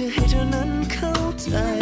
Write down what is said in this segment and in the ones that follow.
to hit an uncult eye.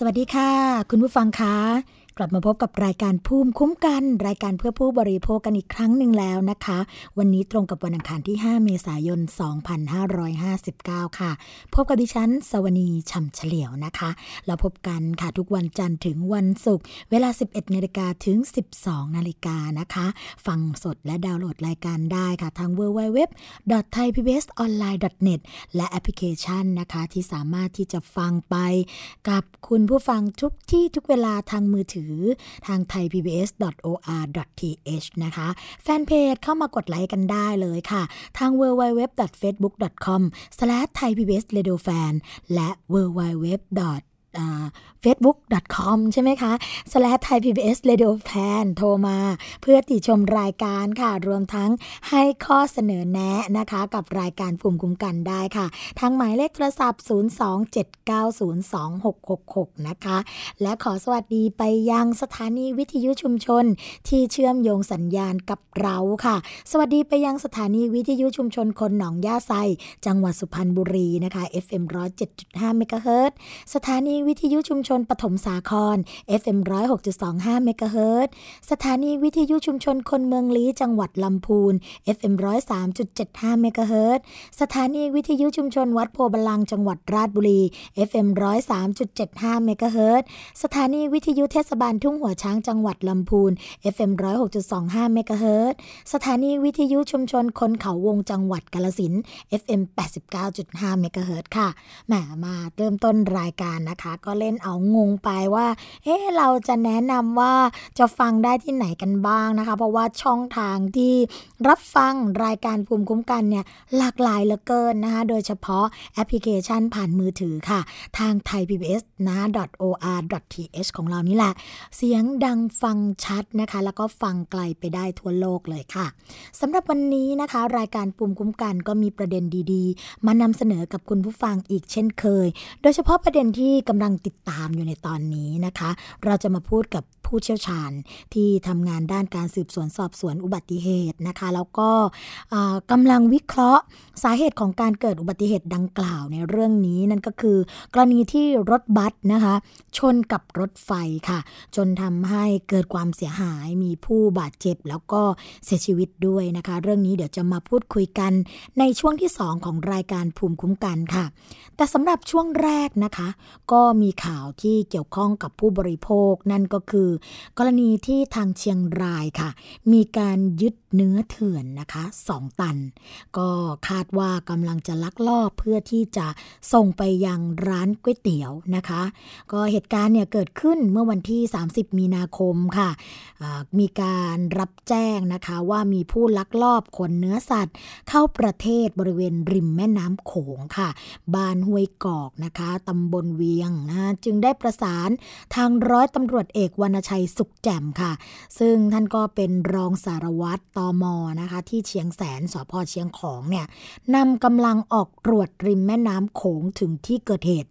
สวัสดีค่ะ คุณผู้ฟังคะ กลับมาพบกับรายการภูมิคุ้มกัน รายการเพื่อผู้บริโภคกันอีกครั้งหนึ่งแล้วนะคะ วันนี้ตรงกับวันอังคารที่ 5 เมษายน 2559 ค่ะ พบกับดิฉัน สวนีฉ่ำเฉลียวนะคะเราพบกันค่ะทุกวันจันทร์ถึงวันศุกร์เวลา 11นาฬิกาถึง 12นาฬิกานะคะ ฟังสดและดาวน์โหลดรายการได้ค่ะทาง www.thaipbsonline.net และแอปพลิเคชันนะคะที่สามารถที่จะฟังไป กับคุณผู้ฟังทุกที่ทุกเวลาทางมือถืออทาง thaipbs.or.th นะคะ แฟนเพจเข้ามากดไลค์กันได้เลยค่ะ ทาง www.facebook.com/thaipbsradiofan และ www. facebook.com ใช่ไหมคะ slash thai pbs radio fan โทรมา เพื่อติชมรายการค่ะ รวมทั้งให้ข้อเสนอแนะนะคะ กับรายการภูมิคุ้มกันได้ค่ะ ทางหมายเลขโทรศัพท์ 027902666 นะคะ และขอสวัสดีไปยังสถานีวิทยุชุมชน ที่เชื่อมโยงสัญญาณกับเราค่ะ สวัสดีไปยังสถานีวิทยุชุมชนคนหนองย่าไซ จังหวัดสุพรรณบุรีนะคะ FM 107.5เมกะเฮิรตสถานีวิทยุชุมชนปฐมสาคร FM 106.25เมกะเฮิรตสถานีวิทยุชุมชนคนเมืองลี้จังหวัดลำพูน FM 103.75เมกะเฮิรตสถานีวิทยุชุมชนวัดโพบลังจังหวัดราชบุรี FM 103.75เมกะเฮิรตสถานีวิทยุเทศบาลทุ่งหัวช้างจังหวัดลำพูน FM 106.25เมกะเฮิรตสถานีวิทยุชุมชนคนเขาวงจังหวัดกาฬสินธุ์ FM 89.5เมกะเฮิรตค่ะแหมมาเริ่มต้นรายการนะคะก็เล่นเอางงไปว่า เอ๊ะเราจะแนะนำว่าจะฟังได้ที่ไหนกันบ้างนะคะ เพราะว่าช่องทางที่รับฟังรายการภูมิคุ้มกันเนี่ยหลากหลายเหลือเกินนะคะ โดยเฉพาะแอปพลิเคชันผ่านมือถือค่ะ ทางไทย PBS นะ .or.th ของเรานี่แหละ เสียงดังฟังชัดนะคะ แล้วก็ฟังไกลไปได้ทั่วโลกเลยค่ะสำหรับวันนี้นะคะ รายการภูมิคุ้มกันก็มีประเด็นดีๆ มานำเสนอกับคุณผู้ฟังอีกเช่นเคย โดยเฉพาะประเด็นที่กำลังติดตามอยู่ในตอนนี้นะคะ เราจะมาพูดกับ ผู้เชี่ยวชาญที่ทำงานด้านการสืบสวนสอบสวนอุบัติเหตุนะคะ แล้วก็กำลังวิเคราะห์สาเหตุของการเกิดอุบัติเหตุดังกล่าวในเรื่องนี้นั่นก็คือ กรณีที่รถบัสนะคะ ชนกับรถไฟค่ะ จนทำให้เกิดความเสียหายมีผู้บาดเจ็บ แล้วก็เสียชีวิตด้วยนะคะ เรื่องนี้เดี๋ยวจะมาพูดคุยกันในช่วงที่ 2 ของรายการภูมิคุ้มกันค่ะ แต่สำหรับช่วงแรกนะคะ ก็มีข่าวที่เกี่ยวข้องกับผู้บริโภคนั่นก็คือกรณีที่ทางเชียงรายค่ะ มีการยึดเนื้อเถื่อนนะคะสองตัน ก็คาดว่ากำลังจะลักลอบเพื่อที่จะส่งไปยังร้านก๋วยเตี๋ยวนะคะ ก็เหตุการณ์เนี่ยเกิดขึ้นเมื่อวันที่ 30 มีนาคมค่ะมีการรับแจ้งนะคะว่ามีผู้ลักลอบขนเนื้อสัตว์ เข้าประเทศบริเวณริมแม่น้ำโขงค่ะบ้านห้วยกอกนะคะตำบลเวียงนะจึงได้ประสานทางร้อยตำรวจเอกวรรณชัยสุขแจ่มค่ะ ซึ่งท่านก็เป็นรองสารวัตรตอมอนะคะที่เชียงแสนสพเชียงของเนี่ยนำกำลังออกตรวจริมแม่น้ำโขงถึงที่เกิดเหตุ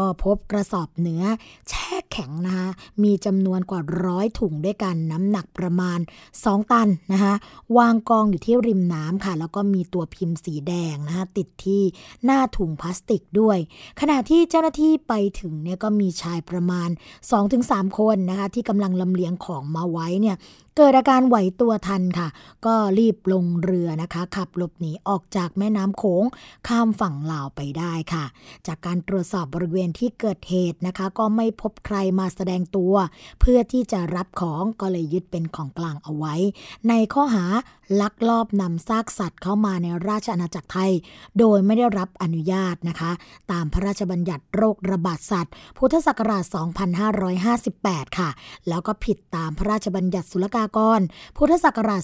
ก็พบกระสอบเนื้อแช่แข็งนะคะมีจำนวนกว่าร้อยถุงด้วยกันน้ำหนักประมาณ 2 ตันนะคะวางกองอยู่ที่ริมน้ำค่ะ แล้วก็มีตัวพิมพ์สีแดงนะคะติดที่หน้าถุงพลาสติกด้วย ขณะที่เจ้าหน้าที่ไปถึงเนี่ยก็มีชายประมาณ 2-3 คนนะคะที่กำลังลำเลียงของมาไว้เนี่ย เกิดอาการไหวตัวทันค่ะ ก็รีบลงเรือนะคะ ขับหลบหนีออกจากแม่น้ำโขงข้ามฝั่งลาวไปได้ค่ะ จากการตรวจสอบบริเวณที่เกิดเหตุนะคะ ก็ไม่พบใครมาแสดงตัว เพื่อที่จะรับของก็เลยยึดเป็นของกลางเอาไว้ ในข้อหาลักลอบนำซากสัตว์เข้ามาในราชอาณาจักรไทย โดยไม่ได้รับอนุญาตนะคะ ตามพระราชบัญญัติโรคระบาดสัตว์ พุทธศักราช 2558 ค่ะ แล้วก็ผิดตามพระราชบัญญัติศุลกากร พุทธศักราช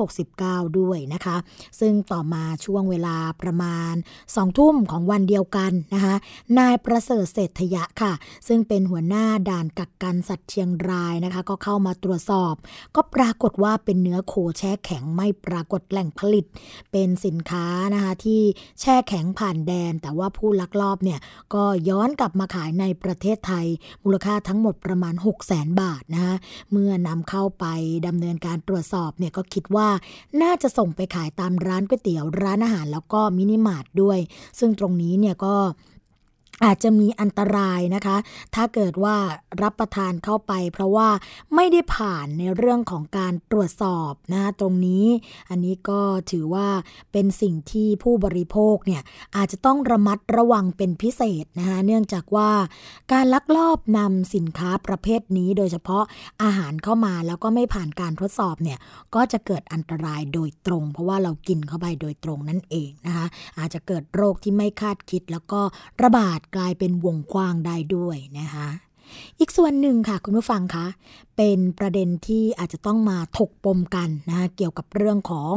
2469 ด้วยนะคะ ซึ่งต่อมาช่วงเวลาประมาณ 2 ทุ่มของวันเดียวกันนะคะ นายประเสริฐเศรษฐยะค่ะ ซึ่งเป็นหัวหน้าด่านกักกันสัตว์เชียงรายนะคะ ก็เข้ามาตรวจสอบ ก็ปรากฏว่าเป็นเนื้อโคแช่แข็งไม่ปรากฏแหล่งผลิต เป็นสินค้านะคะที่แช่แข็งผ่านแดน แต่ว่าผู้ลักลอบเนี่ยก็ย้อนกลับมาขายในประเทศไทย มูลค่าทั้งหมดประมาณ 6 0 0 0 0 0 บาทนะคะเมื่อนำเข้าไปดำเนินการตรวจสอบเนี่ยก็คิดว่าน่าจะส่งไปขายตามร้านก๋วยเตี๋ยวร้านอาหารแล้วก็มินิมาร์ทด้วย ซึ่งตรงนี้เนี่ยก็ อาจจะมีอันตรายนะคะ ถ้าเกิดว่ารับประทานเข้าไป เพราะว่าไม่ได้ผ่านในเรื่องของการตรวจสอบนะตรงนี้ อันนี้ก็ถือว่าเป็นสิ่งที่ผู้บริโภคเนี่ยอาจจะต้องระมัดระวังเป็นพิเศษนะคะเนื่องจากว่าการลักลอบนำสินค้าประเภทนี้โดยเฉพาะอาหารเข้ามาแล้วก็ไม่ผ่านการทดสอบเนี่ยก็จะเกิดอันตรายโดยตรง เพราะว่าเรากินเข้าไปโดยตรงนั่นเองนะคะอาจจะเกิดโรคที่ไม่คาดคิดแล้วก็ระบาดกลายเป็นวงกว้างได้ด้วยนะคะ อีกส่วนหนึ่งค่ะ คุณผู้ฟังคะ เป็นประเด็นที่อาจจะต้องมาถกปมกันนะคะเกี่ยวกับเรื่องของ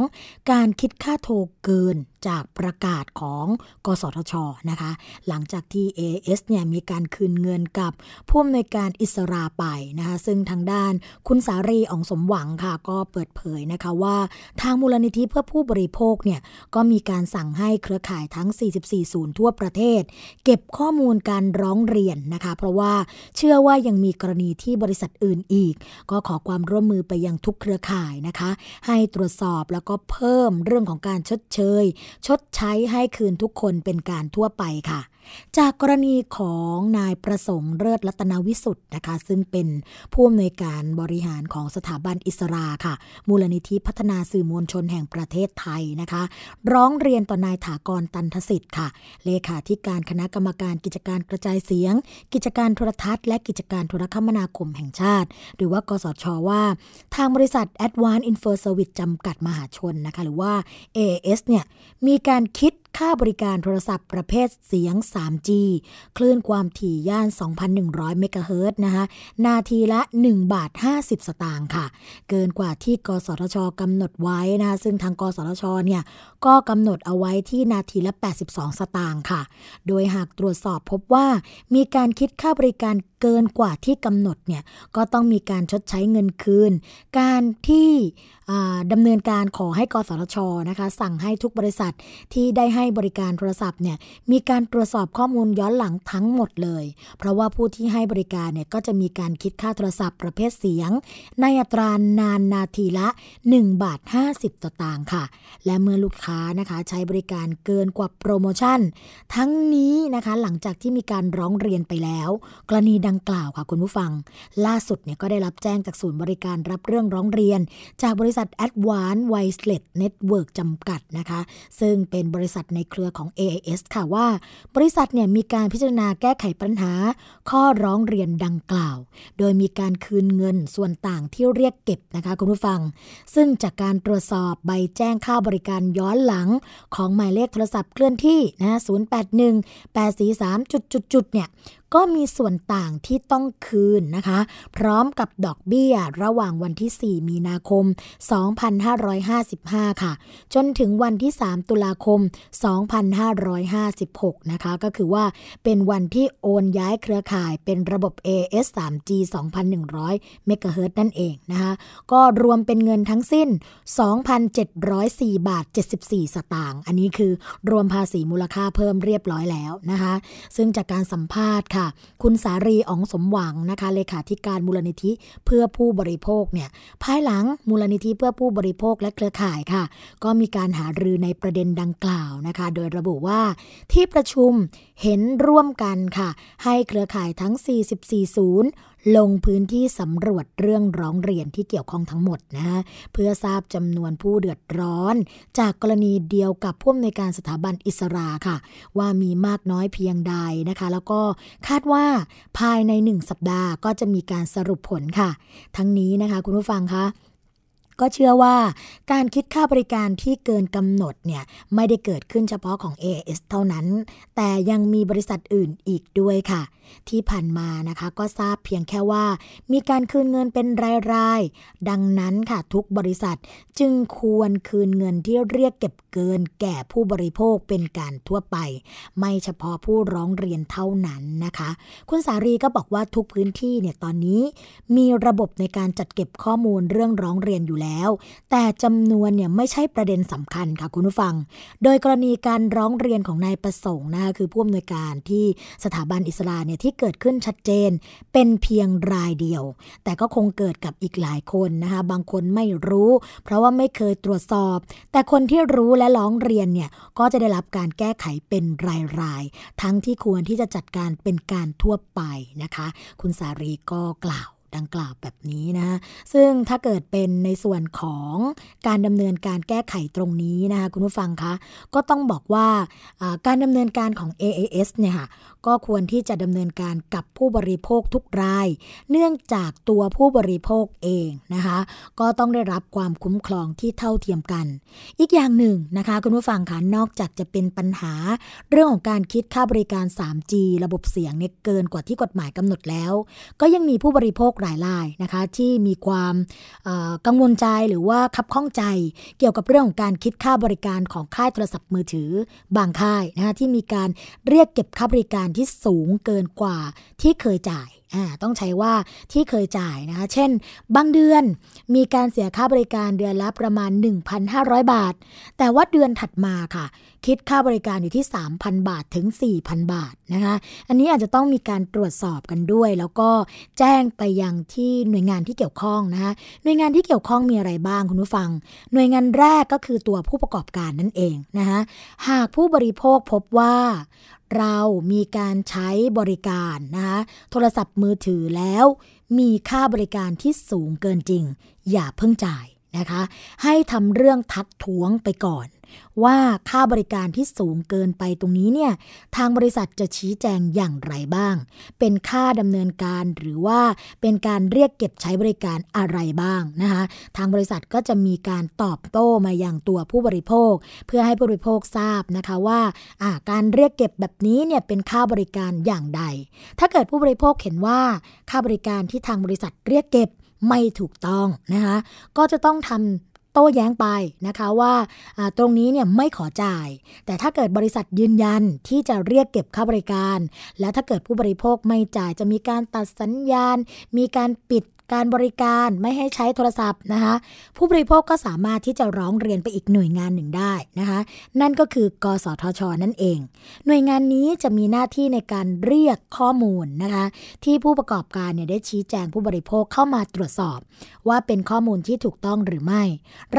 การคิดค่าโทรเกิน จากประกาศของกสทชนะคะ หลังจากที่ AS เนี่ยมีการคืนเงินกับผู้อำนวยการอิสราไปนะคะซึ่งทางด้านคุณสารีอองสมหวังค่ะ ก็เปิดเผยนะคะว่าทางมูลนิธิเพื่อผู้บริโภคเนี่ยก็มีการสั่งให้เครือข่ายทั้ง 44 ศูนย์ทั่วประเทศ เก็บข้อมูลการร้องเรียนนะคะ เพราะว่าเชื่อว่ายังมีกรณีที่บริษัทอื่นอีก ก็ขอความร่วมมือไปยังทุกเครือข่ายนะคะ ให้ตรวจสอบแล้วก็เพิ่มเรื่องของการชดเชยชดใช้ให้คืนทุกคนเป็นการทั่วไปค่ะ จากกรณีของนายประสงค์เลิศรัตนวิสุทธ์นะคะ ซึ่งเป็นผู้อำนวยการบริหารของสถาบันอิสราค่ะ มูลนิธิพัฒนาสื่อมวลชนแห่งประเทศไทยนะคะ ร้องเรียนต่อนายถากรตันทสิทธิ์ค่ะ เลขาธิการคณะกรรมการกิจการกระจายเสียง กิจการโทรทัศน์และกิจการโทรคมนาคมแห่งชาติ หรือว่ากสชว่า ทางบริษัท a d v a n c e Info Service จำกัดมหาชนนะคะ หรือว่า AS เนี่ยมีการคิด ค่าบริการโทรศัพท์ประเภทเสียง 3G คลื่นความถี่ย่าน 2,100 เมกะเฮิรตนะคะนาทีละ 1 บาท 50 สตางค์ค่ะ เกินกว่าที่กสทชกำหนดไว้นะคะซึ่งทางกสทชเนี่ยก็กำหนดเอาไว้ที่นาทีละ 82 สตางค์ค่ะ โดยหากตรวจสอบพบว่ามีการคิดค่าบริการ เกินกว่าที่กำหนดเนี่ยก็ต้องมีการชดใช้เงินคืน การที่ดำเนินการขอให้กสทชนะคะสั่งให้ทุกบริษัทที่ได้ให้บริการโทรศัพท์เนี่ยมีการตรวจสอบข้อมูลย้อนหลังทั้งหมดเลย เพราะว่าผู้ที่ให้บริการเนี่ยก็จะมีการคิดค่าโทรศัพท์ประเภทเสียง ในอัตรานานนาทีละ 1 บาท 50 ต่อตางค์ค่ะ และเมื่อลูกค้านะคะใช้บริการเกินกว่าโปรโมชั่น ทั้งนี้นะคะหลังจากที่มีการร้องเรียนไปแล้ว กรณีดังังกล่าวค่ะคุณผู้ฟัง ล่าสุดเนี่ยก็ได้รับแจ้งจากศูนย์บริการรับเรื่องร้องเรียน จากบริษัท Advanced Wireless Network จำกัดนะคะ ซึ่งเป็นบริษัทในเครือของ AIS ค่ะว่า บริษัทเนี่ยมีการพิจารณาแก้ไขปัญหา ข้อร้องเรียนดังกล่าว โดยมีการคืนเงินส่วนต่างที่เรียกเก็บนะคะคุณผู้ฟัง ซึ่งจากการตรวจสอบใบแจ้งค่าบริการย้อนหลังของหมายเลขโทรศัพท์เคลื่อนที่นะ081 843จุดๆเนี่ย ก็มีส่วนต่างที่ต้องคืนนะคะ พร้อมกับดอกเบี้ยระหว่างวันที่ 4 มีนาคม 2555 ค่ะ จนถึงวันที่ 3 ตุลาคม 2556 นะคะ ก็คือว่าเป็นวันที่โอนย้ายเครือข่ายเป็นระบบ AS 3G 2,100 เมกะเฮิรตนั่นเองนะคะ ก็รวมเป็นเงินทั้งสิ้น 2,704 บาท 74 สตางค์ อันนี้คือรวมภาษีมูลค่าเพิ่มเรียบร้อยแล้วนะคะ ซึ่งจากการสัมภาษณ์ค่ะคุณสารีอองสมหวังนะคะเลขาธิการมูลนิธิเพื่อผู้บริโภคเนี่ยภายหลังมูลนิธิเพื่อผู้บริโภคและเครือข่ายค่ะ ก็มีการหารือในประเด็นดังกล่าวนะคะ โดยระบุว่าที่ประชุมเห็นร่วมกันค่ะ ให้เครือข่ายทั้ง 44 ศูนย์ ลงพื้นที่สำรวจเรื่องร้องเรียนที่เกี่ยวข้องทั้งหมดนะคะเพื่อทราบจำนวนผู้เดือดร้อน จากกรณีเดียวกับผู้อำนวยการสถาบันอิสราค่ะ ว่ามีมากน้อยเพียงใดนะคะ แล้วก็คาดว่าภายในหนึ่งสัปดาห์ก็จะมีการสรุปผลค่ะ ทั้งนี้นะคะคุณผู้ฟังคะก็เชื่อว่าการคิดค่าบริการที่เกินกำหนดเนี่ยไม่ได้เกิดขึ้นเฉพาะของ AS เท่านั้น แต่ยังมีบริษัทอื่นอีกด้วยค่ะที่ผ่านมานะคะ ก็ทราบเพียงแค่ว่า มีการคืนเงินเป็นรายๆ ดังนั้นค่ะทุกบริษัทจึงควรคืนเงินที่เรียกเก็บเกินแก่ผู้บริโภคเป็นการทั่วไป ไม่เฉพาะผู้ร้องเรียนเท่านั้นนะคะ คุณสารีก็บอกว่าทุกพื้นที่เนี่ยตอนนี้มีระบบในการจัดเก็บข้อมูลเรื่องร้องเรียนอยู่แล้ว แต่จำนวนเนี่ยไม่ใช่ประเด็นสำคัญค่ะคุณผู้ฟัง โดยกรณีการร้องเรียนของนายประสงค์นะคะคือผู้อำนวยการที่สถาบันอิสลาเนี่ยที่เกิดขึ้นชัดเจน เป็นเพียงรายเดียว แต่ก็คงเกิดกับอีกหลายคนนะคะ บางคนไม่รู้ เพราะว่าไม่เคยตรวจสอบ แต่คนที่รู้และร้องเรียนเนี่ยก็จะได้รับการแก้ไขเป็นรายๆ ทั้งที่ควรที่จะจัดการเป็นการทั่วไปนะคะ คุณสารีก็กล่าวดังกล่าวแบบนี้นะ ซึ่งถ้าเกิดเป็นในส่วนของการดำเนินการแก้ไขตรงนี้นะคะคุณผู้ฟังคะ ก็ต้องบอกว่าการดำเนินการของ AAS เนี่ยค่ะ ก็ควรที่จะดำเนินการกับผู้บริโภคทุกราย เนื่องจากตัวผู้บริโภคเองนะคะ ก็ต้องได้รับความคุ้มครองที่เท่าเทียมกัน อีกอย่างหนึ่งนะคะ คุณผู้ฟังคะนอกจากจะเป็นปัญหา เรื่องของการคิดค่าบริการ 3G ระบบเสียงเนี่ยเกินกว่าที่กฎหมายกำหนดแล้ว ก็ยังมีผู้บริโภคหลายรายนะคะ ที่มีความกังวลใจหรือว่าคับข้องใจ เกี่ยวกับเรื่องของการคิดค่าบริการของค่ายโทรศัพท์มือถือ บางค่ายนะคะที่มีการเรียกเก็บค่าบริการที่สูงเกินกว่าที่เคยจ่ายต้องใช้ว่าที่เคยจ่ายนะคะ เช่น บางเดือนมีการเสียค่าบริการเดือนละประมาณ 1,500 บาท แต่ว่าเดือนถัดมาค่ะ คิดค่าบริการอยู่ที่ 3,000 บาทถึง 4,000 บาทนะคะ อันนี้อาจจะต้องมีการตรวจสอบกันด้วย แล้วก็แจ้งไปยังที่หน่วยงานที่เกี่ยวข้องนะคะหน่วยงานที่เกี่ยวข้องมีอะไรบ้างคุณผู้ฟัง หน่วยงานแรกก็คือตัวผู้ประกอบการนั่นเองนะคะหากผู้บริโภคพบว่า เรามีการใช้บริการนะคะโทรศัพท์มือถือแล้ว มีค่าบริการที่สูงเกินจริง อย่าเพิ่งจ่ายนะคะ ให้ทำเรื่องทัดท้วงไปก่อน ว่าค่าบริการที่สูงเกินไปตรงนี้เนี่ยทางบริษัทจะชี้แจงอย่างไรบ้าง เป็นค่าดำเนินการหรือว่าเป็นการเรียกเก็บใช้บริการอะไรบ้างนะคะทางบริษัทก็จะมีการตอบโต้มาอย่างตัวผู้บริโภค เพื่อให้ผู้บริโภคทราบนะคะว่าการเรียกเก็บแบบนี้เนี่ยเป็นค่าบริการอย่างใด ถ้าเกิดผู้บริโภคเห็นว่าค่าบริการที่ทางบริษัทเรียกเก็บไม่ถูกต้องนะคะก็จะต้องทำ โต้แย้งไปนะคะว่าตรงนี้เนี่ยไม่ขอจ่าย แต่ถ้าเกิดบริษัทยืนยันที่จะเรียกเก็บค่าบริการ และถ้าเกิดผู้บริโภคไม่จ่ายจะมีการตัดสัญญาณ มีการปิดการบริการไม่ให้ใช้โทรศัพท์นะคะผู้บริโภคก็สามารถที่จะร้องเรียนไปอีกหน่วยงานหนึ่งได้นะคะนั่นก็คือกสทช นั่นเอง หน่วยงานนี้จะมีหน้าที่ในการเรียกข้อมูลนะคะที่ผู้ประกอบการเนี่ยได้ชี้แจงผู้บริโภคเข้ามาตรวจสอบ ว่าเป็นข้อมูลที่ถูกต้องหรือไม่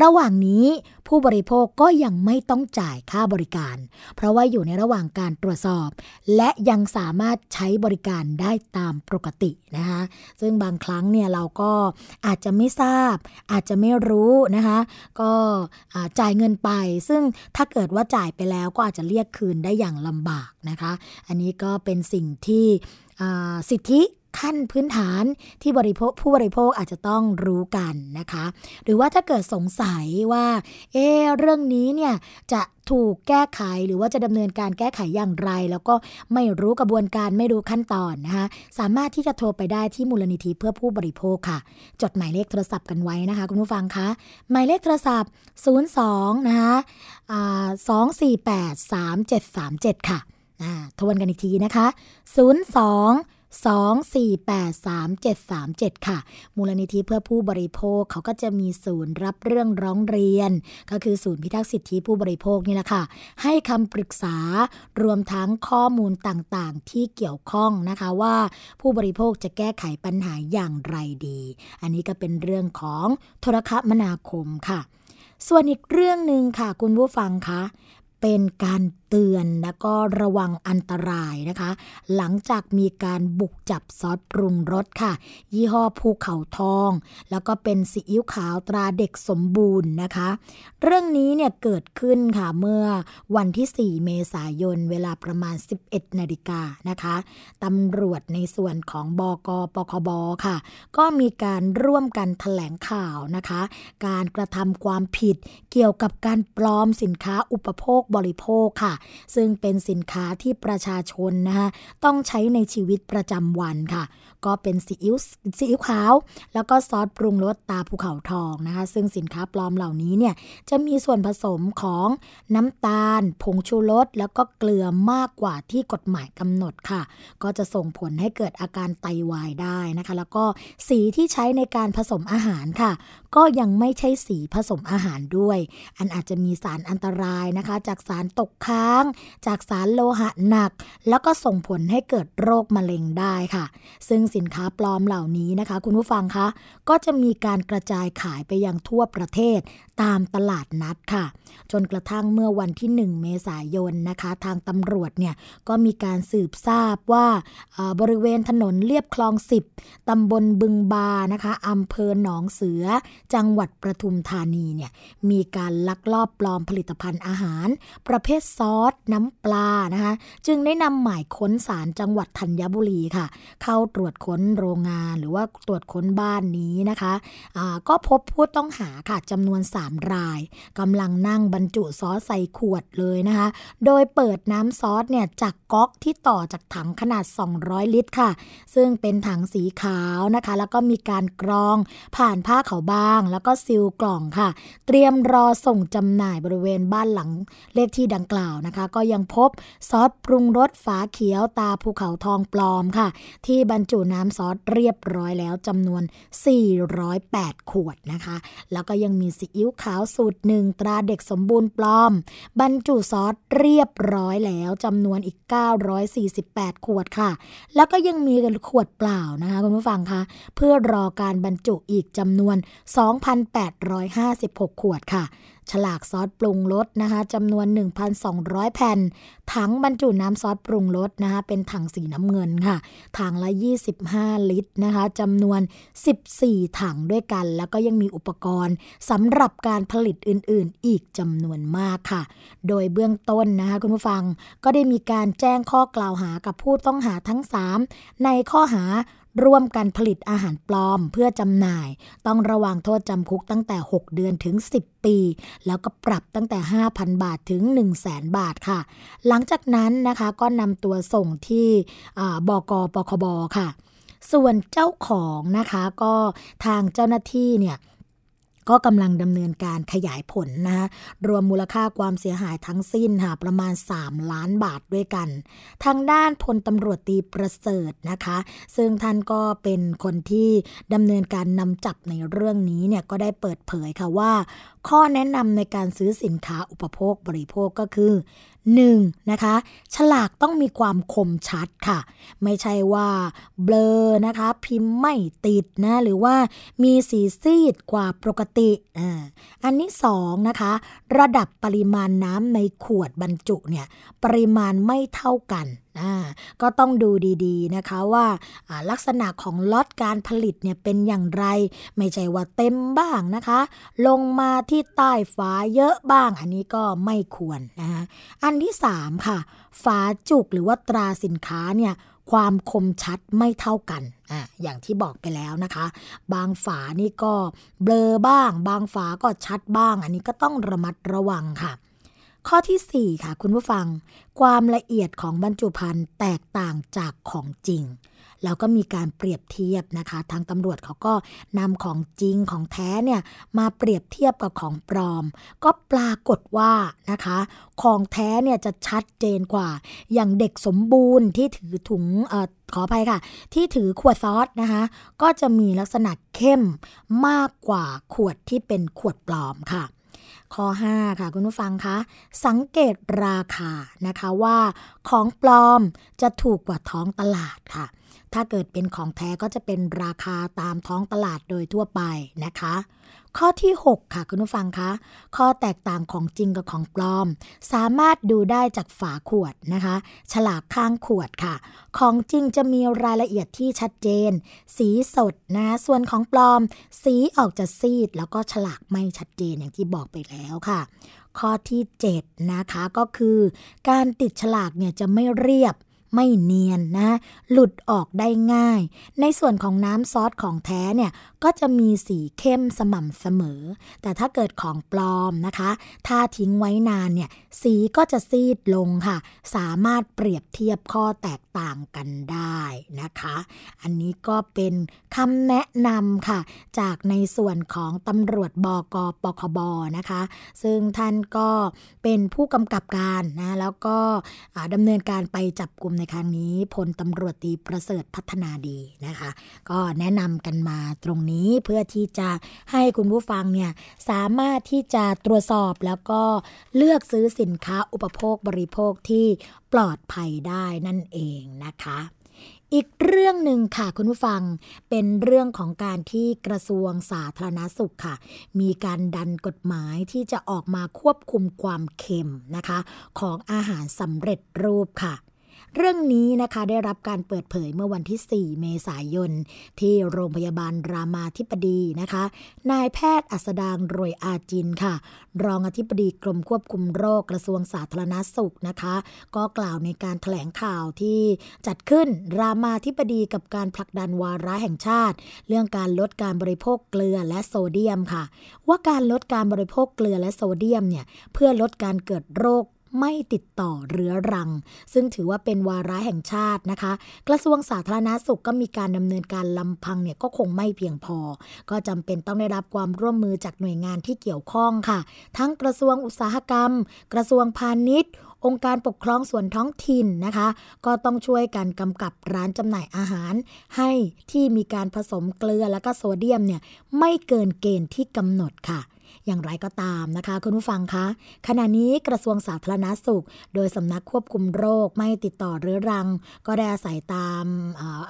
ระหว่างนี้ผู้บริโภคก็ยังไม่ต้องจ่ายค่าบริการ เพราะว่าอยู่ในระหว่างการตรวจสอบ และยังสามารถใช้บริการได้ตามปกตินะคะซึ่งบางครั้งเนี่ยเราก็อาจจะไม่ทราบ อาจจะไม่รู้นะคะก็จ่ายเงินไป ซึ่งถ้าเกิดว่าจ่ายไปแล้วก็อาจจะเรียกคืนได้อย่างลำบากนะคะ อันนี้ก็เป็นสิ่งที่สิทธิ ขั้นพื้นฐานที่บริโภคผู้บริโภคอาจจะต้องรู้กันนะคะ หรือว่าถ้าเกิดสงสัยว่าเออเรื่องนี้เนี่ยจะถูกแก้ไขหรือว่าจะดำเนินการแก้ไขอย่างไร แล้วก็ไม่รู้กระบวนการไม่รู้ขั้นตอนนะคะสามารถที่จะโทรไปได้ที่มูลนิธิเพื่อผู้บริโภคค่ะ จดหมายเลขโทรศัพท์กันไว้นะคะ คุณผู้ฟังคะหมายเลขโทรศัพท์ 02 นะคะ248 3737ค่ะทวนกันอีกทีนะคะ 02 2483737 ค่ะ มูลนิธิเพื่อผู้บริโภคเขาก็จะมีศูนย์รับเรื่องร้องเรียน ก็คือศูนย์พิทักษ์สิทธิผู้บริโภคนี่แหละค่ะ ให้คำปรึกษารวมทั้งข้อมูลต่างๆ ที่เกี่ยวข้องนะคะว่าผู้บริโภคจะแก้ไขปัญหาอย่างไรดี อันนี้ก็เป็นเรื่องของโทรคมนาคมค่ะ ส่วนอีกเรื่องหนึ่งค่ะ คุณผู้ฟังคะเป็นการ เตือนและก็ระวังอันตรายนะคะ หลังจากมีการบุกจับซอสปรุงรสค่ะ ยี่ห้อภูเขาทอง แล้วก็เป็นซีอิ๊วขาวตราเด็กสมบูรณ์นะคะ เรื่องนี้เนี่ยเกิดขึ้นค่ะเมื่อวันที่ 4 เมษายนเวลาประมาณ 11 นาฬิกานะคะตำรวจในส่วนของบกปคบค่ะ ก็มีการร่วมกันถแถลงข่าวนะคะ การกระทำความผิดเกี่ยวกับการปลอมสินค้าอุปโภคบริโภคค่ะซึ่งเป็นสินค้าที่ประชาชนนะคะต้องใช้ในชีวิตประจำวันค่ะ ก็เป็นซีอิ๊วซีอิ๊วขาว แล้วก็ซอสปรุงรสตาภูเขาทองนะคะซึ่งสินค้าปลอมเหล่านี้เนี่ยจะมีส่วนผสมของน้ำตาล ผงชูรสแล้วก็เกลือมากกว่าที่กฎหมายกำหนดค่ะ ก็จะส่งผลให้เกิดอาการไตาวายได้นะคะ แล้วก็สีที่ใช้ในการผสมอาหารค่ะ ก็ยังไม่ใช่สีผสมอาหารด้วย อันอาจจะมีสารอันตรายนะคะ จากสารตกค้าง จากสารโลหะหนัก แล้วก็ส่งผลให้เกิดโรคมะเร็งได้ค่ะ ซึ่งสินค้าปลอมเหล่านี้นะคะ คุณผู้ฟังคะก็จะมีการกระจายขายไปยังทั่วประเทศตามตลาดนัดค่ะ จนกระทั่งเมื่อวันที่ 1 เมษายนนะคะ ทางตำรวจเนี่ยก็มีการสืบทราบว่าบริเวณถนนเลียบคลอง 10 ตำบลบึงบานะคะอำเภอหนองเสือ จังหวัดประทุมธานีเนี่ยมีการลักลอบปลอมผลิตภัณฑ์อาหาร ประเภทซอส น้ำปลานะคะจึงได้นำหมายค้นศาลจังหวัดธัญบุรีค่ะ เข้าตรวจค้นโรงงานหรือว่าตรวจค้นบ้านนี้นะคะะก็พบผู้ต้องหาค่ะจำนวน 3 รายกำลังนั่งบรรจุซอสใส่ขวดเลยนะคะโดยเปิดน้ำซอสเนี่ยจากก๊อกที่ต่อจากถังขนาด 200 ลิตรค่ะ ซึ่งเป็นถังสีขาวนะคะ แล้วก็มีการกรองผ่านผ้าเขาบางแล้วก็ซิลกล่องค่ะ เตรียมรอส่งจำหน่ายบริเวณบ้านหลังเลขที่ดังกล่าวนะคะ ก็ยังพบซอสปรุงรสฝาเขียวตาภูเขาทองปลอมค่ะ ที่บรรจุน้ำซอสเรียบร้อยแล้วจำนวน 408 ขวดนะคะ แล้วก็ยังมีซีอิ๊วขาวสูตรหนึ่งตราเด็กสมบูรณ์ปลอม บรรจุซอสเรียบร้อยแล้วจำนวนอีก 948 ขวดค่ะ แล้วก็ยังมีขวดเปล่านะคะคุณผู้ฟังคะเพื่อรอการบรรจุอีกจำนวน2,856 ขวดค่ะ ฉลากซอสปรุงรสนะคะจำนวน 1,200 แผ่น ถังบรรจุน้ำซอสปรุงรสนะคะ เป็นถังสีน้ำเงินค่ะ ถังละ 25 ลิตรนะคะจำนวน 14 ถังด้วยกัน แล้วก็ยังมีอุปกรณ์สำหรับการผลิตอื่น ๆ อีกจำนวนมากค่ะ โดยเบื้องต้นนะคะคุณผู้ฟังก็ได้มีการแจ้งข้อกล่าวหากับผู้ต้องหาทั้ง 3 ในข้อหา ร่วมกันผลิตอาหารปลอมเพื่อจำหน่าย ต้องระวังโทษจำคุกตั้งแต่ 6 เดือนถึง 10 ปี แล้วก็ปรับตั้งแต่ 5,000 บาทถึง 1 0 0 0 0แบาทค่ะ หลังจากนั้นนะคะก็นำตัวส่งที่บกปคบค่ะ ส่วนเจ้าของนะคะก็ทางเจ้าหน้าที่เนี่ย ก็กำลังดำเนินการขยายผลนะรวมมูลค่าความเสียหายทั้งสิ้นค่ะประมาณ 3 ล้านบาทด้วยกัน ทางด้านพลตำรวจตีประเสริฐนะคะ ซึ่งท่านก็เป็นคนที่ดำเนินการนำจับในเรื่องนี้เนี่ยก็ได้เปิดเผยค่ะว่า ข้อแนะนำในการซื้อสินค้าอุปโภคบริโภคก็คือ 1. นะคะ ฉลากต้องมีความคมชัดค่ะ ไม่ใช่ว่าเบลอนะคะ พิมพ์ไม่ติดนะ หรือว่ามีสีซีดกว่าปกติอ่าอันนี้สองนะคะ ระดับปริมาณน้ำในขวดบรรจุเนี่ย ปริมาณไม่เท่ากัน ก็ต้องดูดีๆนะคะว่าลักษณะของล็อตการผลิตเนี่ยเป็นอย่างไร ไม่ใช่ว่าเต็มบ้างนะคะ ลงมาที่ใต้ฝาเยอะบ้าง อันนี้ก็ไม่ควรนะคะอันที่ 3 ค่ะ ฝาจุกหรือว่าตราสินค้าเนี่ยความคมชัดไม่เท่ากันอะอย่างที่บอกไปแล้วนะคะ บางฝานี่ก็เบลอบ้าง บางฝาก็ชัดบ้าง อันนี้ก็ต้องระมัดระวังค่ะ ข้อที่ 4 ค่ะคุณผู้ฟัง ความละเอียดของบรรจุภัณฑ์แตกต่างจากของจริง แล้วก็มีการเปรียบเทียบนะคะ ทางตำรวจเขาก็นำของจริงของแท้เนี่ยมาเปรียบเทียบกับของปลอม ก็ปรากฏว่านะคะ ของแท้เนี่ยจะชัดเจนกว่า อย่างเด็กสมบูรณ์ที่ถือถุงอขออภัยค่ะ ที่ถือขวดซอสนะคะ ก็จะมีลักษณะเข้มมากกว่าขวดที่เป็นขวดปลอมค่ะ ข้อ 5 ค่ะคุณผู้ฟังคะ สังเกตราคานะคะว่าของปลอมจะถูกกว่าท้องตลาดค่ะ ถ้าเกิดเป็นของแท้ก็จะเป็นราคาตามท้องตลาดโดยทั่วไปนะคะ ข้อที่ 6 ค่ะคุณผู้ฟังคะข้อแตกต่างของจริงกับของปลอม สามารถดูได้จากฝาขวดนะคะ ฉลากข้างขวดค่ะ ของจริงจะมีรายละเอียดที่ชัดเจน สีสดนะส่วนของปลอม สีออกจะซีด แล้วก็ฉลากไม่ชัดเจนอย่างที่บอกไปแล้วค่ะข้อที่ 7 นะคะก็คือ การติดฉลากเนี่ยจะไม่เรียบ ไม่เนียนนะ หลุดออกได้ง่าย ในส่วนของน้ำซอสของแท้เนี่ย ก็จะมีสีเข้มสม่ำเสมอ แต่ถ้าเกิดของปลอมนะคะ ถ้าทิ้งไว้นานเนี่ย สีก็จะซีดลงค่ะ สามารถเปรียบเทียบข้อแตกต่างกันได้นะคะ อันนี้ก็เป็นคำแนะนำค่ะ จากในส่วนของตำรวจบกปคบนะคะ ซึ่งท่านก็เป็นผู้กำกับการนะ แล้วก็ดำเนินการไปจับกลุ่มในครั้งนี้พลตำรวจตีประเสริฐพัฒนาดีนะคะ ก็แนะนำกันมาตรงนี้เพื่อที่จะให้คุณผู้ฟังเนี่ยสามารถที่จะตรวจสอบแล้วก็เลือกซื้อสินค้าอุปโภคบริโภคที่ปลอดภัยได้นั่นเองนะคะอีกเรื่องหนึ่งค่ะคุณผู้ฟังเป็นเรื่องของการที่กระทรวงสาธารณาสุขค่ะ มีการดันกฎหมายที่จะออกมาควบคุมความเค็มนะคะ ของอาหารสำเร็จรูปค่ะ เรื่องนี้นะคะได้รับการเปิดเผยเมื่อวันที่ 4 เมษายน ที่โรงพยาบาลรามาธิบดีนะคะ นายแพทย์อัสดางรวยอาจินค่ะ รองอธิบดีกรมควบคุมโรคกระทรวงสาธารณาสุขนะคะ ก็กล่าวในการแถลงข่าวที่จัดขึ้นรามาธิบดีกับการผลักดันวาระแห่งชาติ เรื่องการลดการบริโภคเกลือและโซเดียมค่ะ ว่าการลดการบริโภคเกลือและโซเดียมเนี่ยเพื่อลดการเกิดโรค ไม่ติดต่อเรื้อรัง ซึ่งถือว่าเป็นวาระแห่งชาตินะคะ กระทรวงสาธารณาสุขก็มีการดำเนินการลำพังเนี่ยก็คงไม่เพียงพอ ก็จำเป็นต้องได้รับความร่วมมือจากหน่วยงานที่เกี่ยวข้องค่ะ ทั้งกระทรวงอุตสาหกรรม กระทรวงพาณิชย์องค์การปกครองส่วนท้องถิ่นนะคะ ก็ต้องช่วยกันกำกับร้านจำหน่ายอาหาร ให้ที่มีการผสมเกลือและก็โซเดียมเนี่ยไม่เกินเกณฑ์ที่กำหนดค่ะ อย่างไรก็ตามนะคะ คุณผู้ฟังคะ ขณะนี้กระทรวงสาธารณาสุข โดยสำนักควบคุมโรคไม่ติดต่อเรื้อรัง ก็ได้อาศัยตาม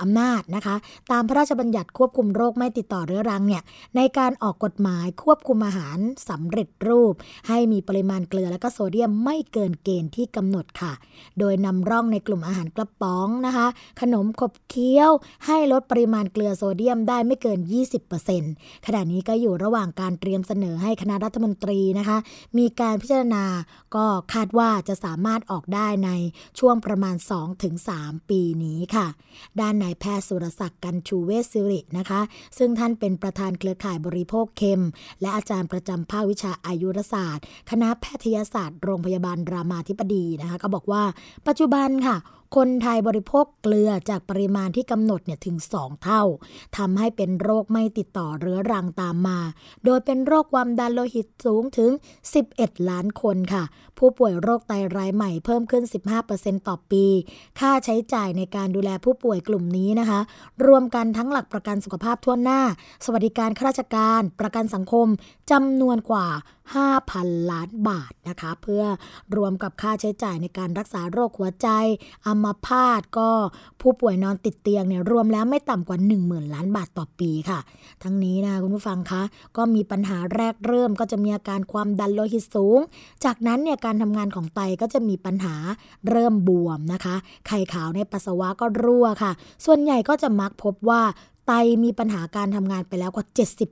อำนาจนะคะ ตามพระราชบัญญัติควบคุมโรคไม่ติดต่อเรื้อรังเนี่ยในการออกกฎหมายควบคุมอาหารสำเร็จรูป ให้มีปริมาณเกลือและก็โซเดียมไม่เกินเกณฑ์ที่กำหนดค่ะ โดยนำร่องในกลุ่มอาหารกระป๋องนะคะ ขนมขบเคี้ยว ให้ลดปริมาณเกลือโซเดียมได้ไม่เกิน 20%ขณะนี้ก็อยู่ระหว่างการเตรียมเสนอให้คณะรัฐมนตรีนะคะ มีการพิจารณาก็คาดว่าจะสามารถออกได้ในช่วงประมาณ 2-3 ปีนี้ค่ะ ด้านนายแพทย์สุรศักดิ์กันชูเวสสิรินะคะ ซึ่งท่านเป็นประธานเครือข่ายบริโภคเค็ม และอาจารย์ประจำภาควิชาอายุรศาสตร์ คณะแพทยศาสตร์โรงพยาบาลรามาธิบดีนะคะ ก็บอกว่าปัจจุบันค่ะ คนไทยบริโภคเกลือจากปริมาณที่กำหนดเนี่ยถึง 2 เท่าทำให้เป็นโรคไม่ติดต่อเรื้อรังตามมา โดยเป็นโรคความดันโลหิตสูงถึง 11 ล้านคนค่ะ ผู้ป่วยโรคไตรายใหม่เพิ่มขึ้น 15%ต่อปี ค่าใช้จ่ายในการดูแลผู้ป่วยกลุ่มนี้นะคะ รวมกันทั้งหลักประกันสุขภาพทั่วหน้า สวัสดิการข้าราชการ ประกันสังคมจำนวนกว่า5,000 ล้านบาทนะคะ เพื่อรวมกับค่าใช้จ่ายในการรักษาโรคหัวใจอัมพาตก็ผู้ป่วยนอนติดเตียงเนี่ยรวมแล้วไม่ต่ำกว่า 10,000 ล้านบาทต่อปีค่ะ ทั้งนี้นะคุณผู้ฟังคะ ก็มีปัญหาแรกเริ่มก็จะมีอาการความดันโลหิตสูง จากนั้นเนี่ยการทำงานของไตก็จะมีปัญหาเริ่มบวมนะคะ ไข่ขาวในปัสสาวะก็รั่วค่ะ ส่วนใหญ่ก็จะมักพบว่า ไตมีปัญหาการทำงานไปแล้วกว่า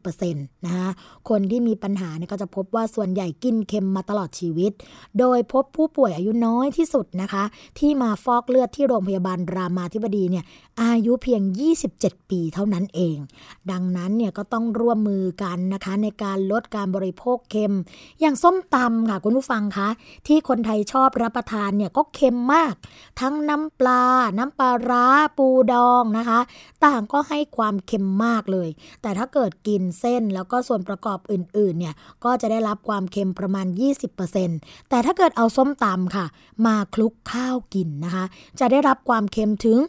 70%นะคะคนที่มีปัญหาเนี่ยก็จะพบว่าส่วนใหญ่กินเค็มมาตลอดชีวิต โดยพบผู้ป่วยอายุน้อยที่สุดนะคะ ที่มาฟอกเลือดที่โรงพยาบาลรามาธิบดีเนี่ยอายุเพียง 27 ปีเท่านั้นเอง ดังนั้นเนี่ยก็ต้องร่วมมือกันนะคะในการลดการบริโภคเค็ม อย่างส้มตำค่ะคุณผู้ฟังคะที่คนไทยชอบรับประทานเนี่ยก็เค็มมาก ทั้งน้ำปลา น้ำปลาร้าปูดองนะคะ ต่างก็ให้ความความเค็มมากเลย แต่ถ้าเกิดกินเส้นแล้วก็ส่วนประกอบอื่นๆเนี่ยก็จะได้รับความเค็มประมาณ 20%แต่ถ้าเกิดเอาส้มตำค่ะ มาคลุกข้าวกินนะคะ จะได้รับความเค็มถึง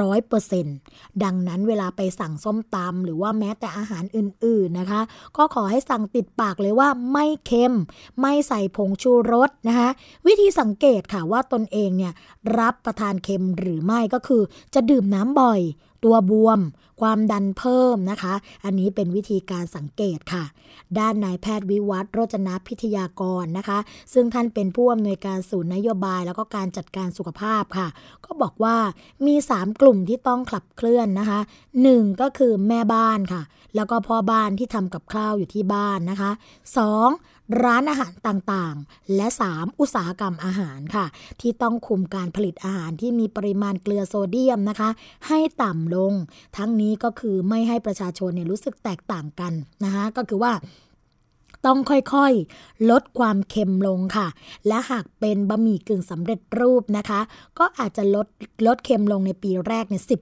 ร้อยเปอร์เซ็นต์ดังนั้นเวลาไปสั่งส้มตำหรือว่าแม้แต่อาหารอื่นๆนะคะ ก็ขอให้สั่งติดปากเลยว่าไม่เค็ม ไม่ใส่ผงชูรสนะคะ วิธีสังเกตค่ะว่าตนเองเนี่ยรับประทานเค็มหรือไม่ก็คือ จะดื่มน้ำบ่อย ตัวบวม ความดันเพิ่มนะคะ อันนี้เป็นวิธีการสังเกตค่ะ ด้านนายแพทย์วิวัฒโรจนะพิทยากรนะคะ ซึ่งท่านเป็นผู้อำนวยการศูนย์นโยบาย แล้วก็การจัดการสุขภาพค่ะ ก็บอกว่ามี 3 กลุ่มที่ต้องขับเคลื่อนนะคะ 1 ก็คือแม่บ้านค่ะ แล้วก็พ่อบ้านที่ทำกับข้าวอยู่ที่บ้านนะคะ 2 ร้านอาหารต่างๆ และ 3. อุตสาหกรรมอาหารค่ะ ที่ต้องคุมการผลิตอาหารที่มีปริมาณเกลือโซเดียมนะคะ ให้ต่ำลง ทั้งนี้ก็คือไม่ให้ประชาชนเนี่ยรู้สึกแตกต่างกันนะคะก็คือว่า ต้องค่อยๆ ลดความเค็มลงค่ะ และหากเป็นบะหมี่กึ่งสำเร็จรูปนะคะ ก็อาจจะลดลดเค็มลงในปีแรกเนี่ยสิ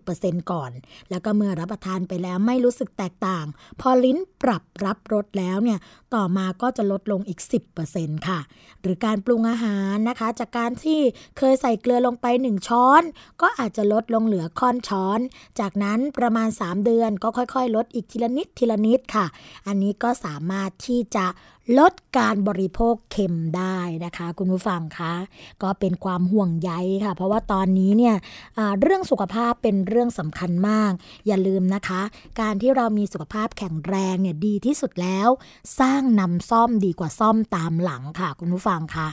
ก่อน แล้วก็เมื่อรับประทานไปแล้วไม่รู้สึกแตกต่าง พอลิ้นปรับรับรสแล้วเนี่ยต่อมาก็จะลดลงอีก 10%ค่ะ หรือการปรุงอาหารนะคะ จากการที่เคยใส่เกลือลงไป 1 ช้อน ก็อาจจะลดลงเหลือค่อนช้อน จากนั้นประมาณ 3 เดือนก็ค่อยๆ ลดอีกทีละนิดทีละนิดค่ะ อันนี้ก็สามารถที่จะลดการบริโภคเค็มได้นะคะ คุณผู้ฟังคะก็เป็นความห่วงใยค่ะ เพราะว่าตอนนี้เนี่ยเรื่องสุขภาพเป็นเรื่องสำคัญมาก อย่าลืมนะคะ การที่เรามีสุขภาพแข็งแรงเนี่ยดีที่สุดแล้ว สร้างนำซ่อมดีกว่าซ่อมตามหลังค่ะ คุณผู้ฟังคะ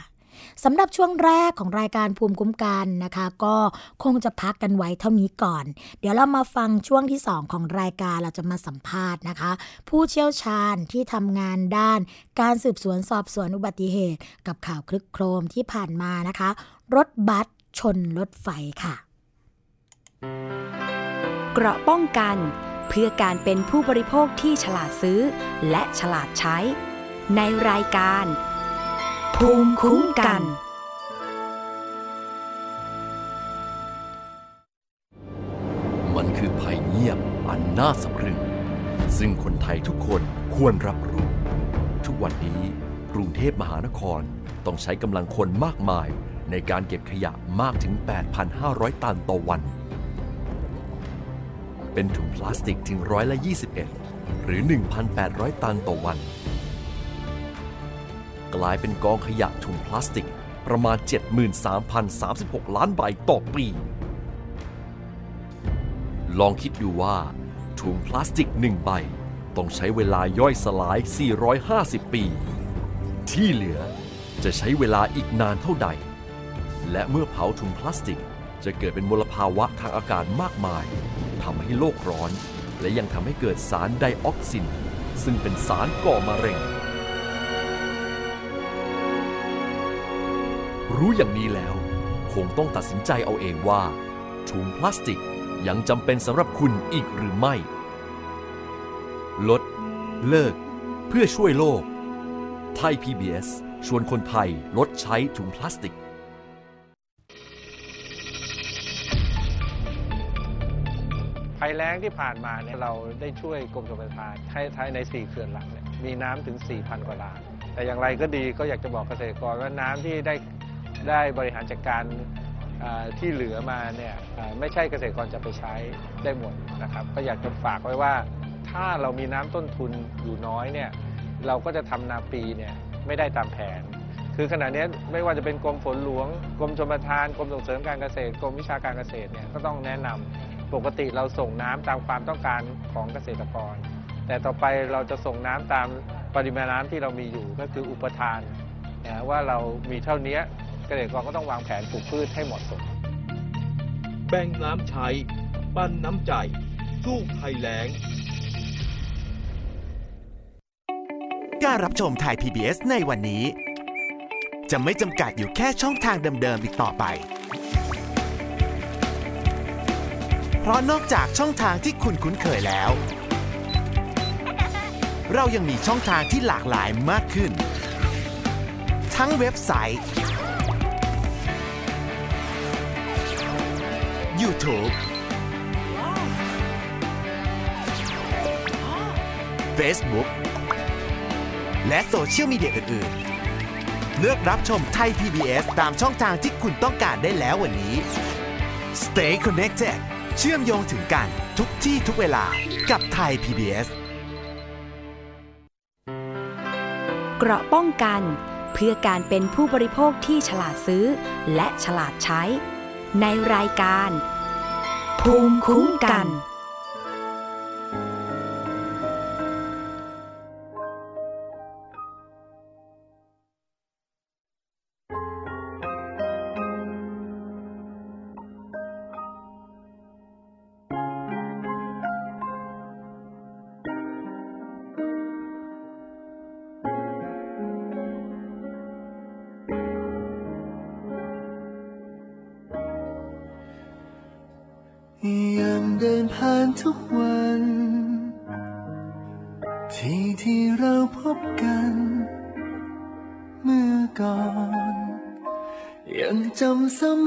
สำหรับช่วงแรกของรายการภูมิคุ้มกันนะคะ ก็คงจะพักกันไว้เท่านี้ก่อน เดี๋ยวเรามาฟังช่วงที่ 2 ของรายการเราจะมาสัมภาษณ์นะคะ ผู้เชี่ยวชาญที่ทำงานด้าน การสืบสวนสอบสวนอุบัติเหตุ กับข่าวคลึกโครมที่ผ่านมานะคะ รถบัสชนรถไฟค่ะ เกราะป้องกันเพื่อการเป็นผู้บริโภคที่ฉลาดซื้อ และฉลาดใช้ ในรายการ ภูมิคุ้มกัน มันคือภัยเงียบอันน่าสะพรึง ซึ่งคนไทยทุกคนควรรับรู้ ทุกวันนี้กรุงเทพมหานครต้องใช้กำลังคนมากมายในการเก็บขยะมากถึง 8,500 ตันต่อวัน เป็นถุงพลาสติกถึงร้อยละ 21 หรือ 1,800 ตันต่อวัน กลายเป็นกองขยะถุงพลาสติก ประมาณ 73,036 ล้านใบต่อปี ลองคิดดูว่า ถุงพลาสติกหนึ่งใบ ต้องใช้เวลาย่อยสลาย 450 ปี ที่เหลือจะใช้เวลาอีกนานเท่าใด และเมื่อเผาถุงพลาสติกจะเกิดเป็นมลภาวะทางอากาศมากมายทำให้โลกร้อน และยังทำให้เกิดสารไดออกซิน ซึ่งเป็นสารก่อมะเร็ง รู้อย่างนี้แล้ว คงต้องตัดสินใจเอาเองว่า ถุงพลาสติกยังจำเป็นสำหรับคุณอีกหรือไม่ ลด เลิก เพื่อช่วยโลก ไทย PBS ชวนคนไทยลดใช้ถุงพลาสติกภัยแล้งที่ผ่านมาเนี่ยเราได้ช่วยกรมชลประทานให้ท้ายใน 4 เขื่อนหลักเนี่ยมีน้ำถึง 4,000 กว่าล้าน แต่อย่างไรก็ดีก็อยากจะบอกเกษตรกรว่าน้ำที่ได้ ได้บริหารจัดการที่เหลือมาเนี่ยไม่ใช่เกษตรกรจะไปใช้ได้หมดนะครับ ก็อยากจะฝากไว้ว่า ถ้าเรามีน้ำต้นทุนอยู่น้อยเนี่ยเราก็จะทำนาปีเนี่ยไม่ได้ตามแผน คือขณะนี้ไม่ว่าจะเป็นกรมฝนหลวง กรมชลประทานกรมส่งเสริมการเกษตร กรมวิชาการเกษตรเนี่ยก็ต้องแนะนำปกติเราส่งน้ำตามความต้องการของเกษตรกร แต่ต่อไปเราจะส่งน้ำตามปริมาณน้ำที่เรามีอยู่ก็คืออุปทานนะว่าเรามีเท่านี้ เกษตรกรก็ต้องวางแผนปลูกพืชให้เหมาะสม แบ่งน้ำใช้ ปั้นน้ำใจ สู้ภัยแล้ง การรับชมไทย PBS ในวันนี้ จะไม่จำกัดอยู่แค่ช่องทางเดิมๆอีกต่อไป เพราะนอกจากช่องทางที่คุณคุ้นเคยแล้ว เรายังมีช่องทางที่หลากหลายมากขึ้น ทั้งเว็บไซต์ YouTube Facebook และโซเชียลมีเดียอื่น ๆ เลือกรับชมไทย PBS ตามช่องทางที่คุณต้องการได้แล้ววันนี้ Stay connected เชื่อมโยงถึงกันทุกที่ทุกเวลากับไทย PBS เกราะป้องกัน เพื่อการเป็นผู้บริโภคที่ฉลาดซื้อ และฉลาดใช้ ในรายการ ภูมิคุ้มกัน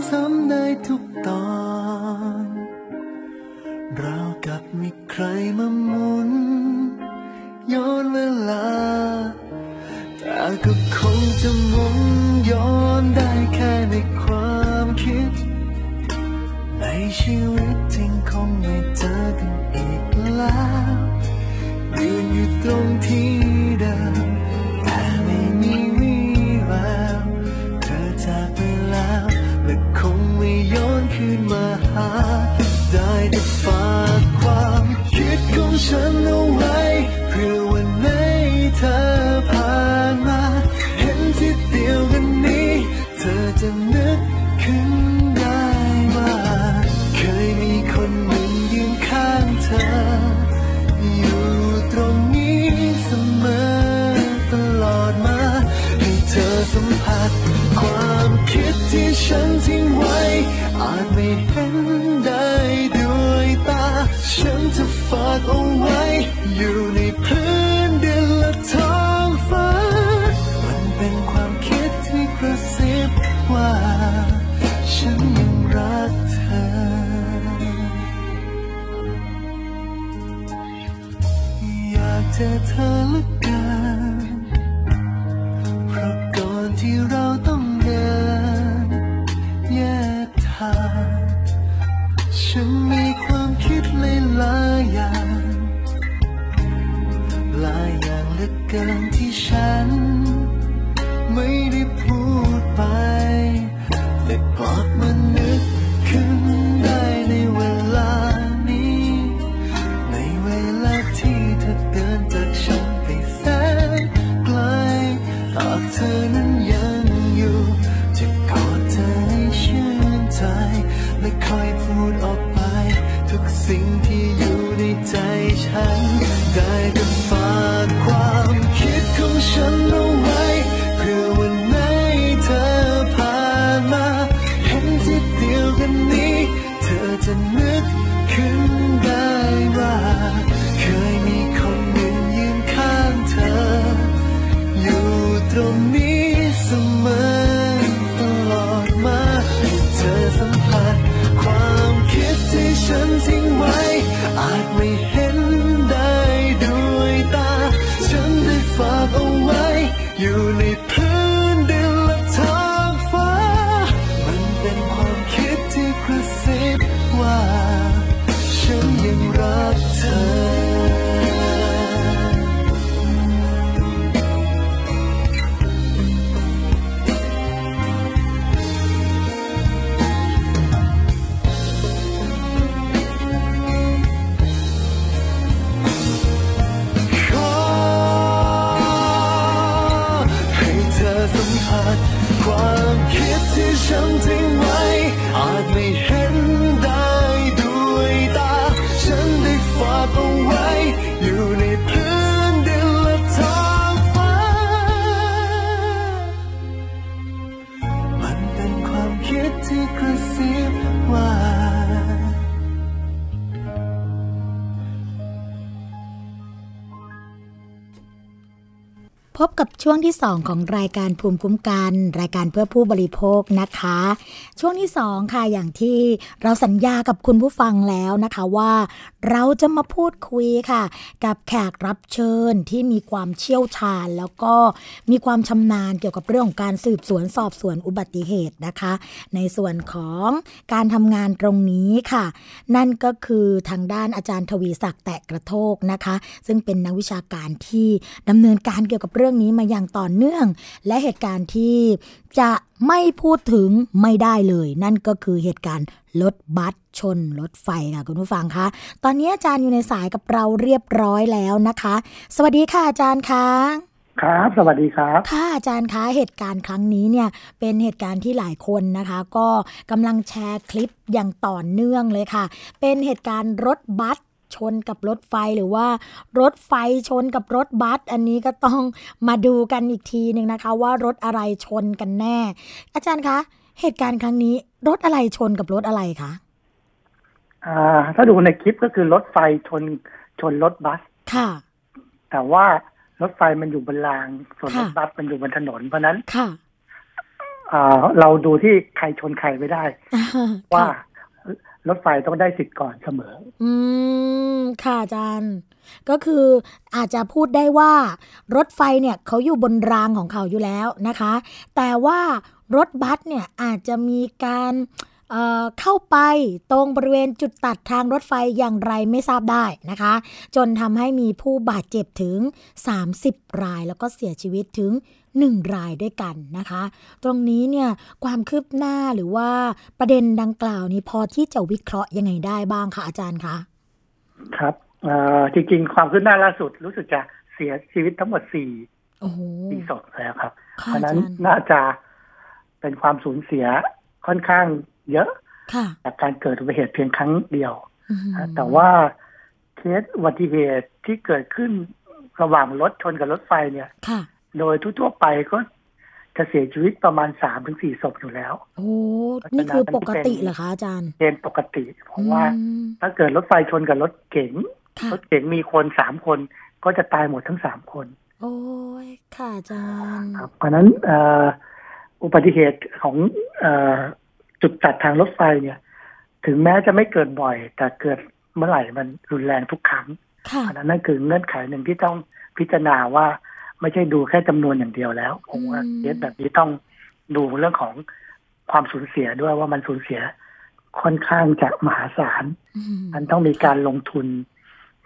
ำซ้ ดข เช่วงที่ 2 ของรายการภูมิคุ้มกัน รายการเพื่อผู้บริโภคนะคะ ช่วงที่ 2 ค่ะอย่างที่เราสัญญากับคุณผู้ฟังแล้วนะคะว่า เราจะมาพูดคุยค่ะ กับแขกรับเชิญที่มีความเชี่ยวชาญ แล้วก็มีความชำนาญเกี่ยวกับเรื่องของการสืบสวนสอบสวนอุบัติเหตุนะคะ ในส่วนของการทำงานตรงนี้ค่ะ นั่นก็คือทางด้านอาจารย์ทวีศักดิ์แตะกระโทกนะคะ ซึ่งเป็นนักวิชาการที่ดำเนินการเกี่ยวกับเรื่องนี้มาอย่างต่อเนื่อง และเหตุการณ์ที่จะไม่พูดถึงไม่ได้เลย นั่นก็คือเหตุการณ์รถบัสชนรถไฟค่ะคุณผู้ฟังคะ ตอนนี้อาจารย์อยู่ในสายกับเราเรียบร้อยแล้วนะคะ สวัสดีค่ะอาจารย์คะครับ สวัสดีครับ ค่ะอาจารย์คะเหตุการณ์ครั้งนี้เนี่ยเป็นเหตุการณ์ที่หลายคนนะคะ ก็กำลังแชร์คลิปอย่างต่อเนื่องเลยค่ะ เป็นเหตุการณ์รถบัส ชนกับรถไฟหรือว่ารถไฟชนกับรถบัสอันนี้ก็ต้องมาดูกันอีกทีหนึ่งนะคะ ว่ารถอะไรชนกันแน่ อาจารย์คะ เหตุการณ์ครั้งนี้ รถอะไรชนกับรถอะไรคะอ่าถ้าดูในคลิปก็คือรถไฟชนชนรถบัสค่ะ แต่ว่ารถไฟมันอยู่บนราง ส่วนรค่ะถบัสมันอยู่บนถนนเพราะฉะนั้นค่ะอ่าเราดูที่ใครชนใครไม่ได้ ว่าค่ะ รถไฟต้องได้สิทธิ์ก่อนเสมอ อืม ค่ะอาจารย์ ก็คืออาจจะพูดได้ว่า รถไฟเนี่ยเขาอยู่บนรางของเขาอยู่แล้วนะคะ แต่ว่ารถบัสเนี่ยอาจจะมีการ เอ่อเข้าไปตรงบริเวณจุดตัดทางรถไฟอย่างไรไม่ทราบได้นะคะ จนทำให้มีผู้บาดเจ็บถึง 30 รายแล้วก็เสียชีวิตถึง1รายด้วยกันนะคะ ตรงนี้เนี่ยความคืบหน้าหรือว่าประเด็นดังกล่าวนี้พอที่จะวิเคราะห์ยังไงได้บ้างคะอาจารย์คะครับเอ่อจริงๆ ความคืบหน้าล่าสุดรู้สึกจะเสียชีวิตทั้งหมดสี่โอ้โหสี่ศพแล้วครับเพค่ะราะฉะอานั้นจารย์น่าจะเป็นความสูญเสียค่อนข้าง เยอะค่ะจากการเกิดอุบัติเหตุเพียงครั้งเดียวอืมแต่ว่าเคสอุบัติเหตุที่เกิดขึ้นระหว่างรถชนกับรถไฟเนี่ยค่ะโดยทั่วๆไปก็จะเสียชีวิตประมาณสามถึงสี่ศพอยู่แล้ว โอ้ นี่คือปกติเหรอคะอาจารย์เกณฑ์ปกติ เพราะว่าอืมถ้าเกิดรถไฟชนกับรถเก๋งค่ะรถเก๋งมีคนสามคน ก็จะตายหมดทั้งสามคน โอ้ย ค่ะอาจารย์ ครับ เพราะฉะนั้นเอ่ออุบัติเหตุของเอ่อ จุดตัดทางรถไฟเนี่ย ถึงแม้จะไม่เกิดบ่อย แต่เกิดเมื่อไหร่มันรุนแรงทุกครั้งค่ะอันนั้นนั่นคือเงื่อนไขหนึ่งที่ต้องพิจารณาว่าไม่ใช่ดูแค่จำนวนอย่างเดียวแล้วผมว่าอืมเคสแบบนี้ต้องดูเรื่องของความสูญเสียด้วยว่ามันสูญเสียค่อนข้างจะมหาศาลอืมมันต้องมีการลงทุน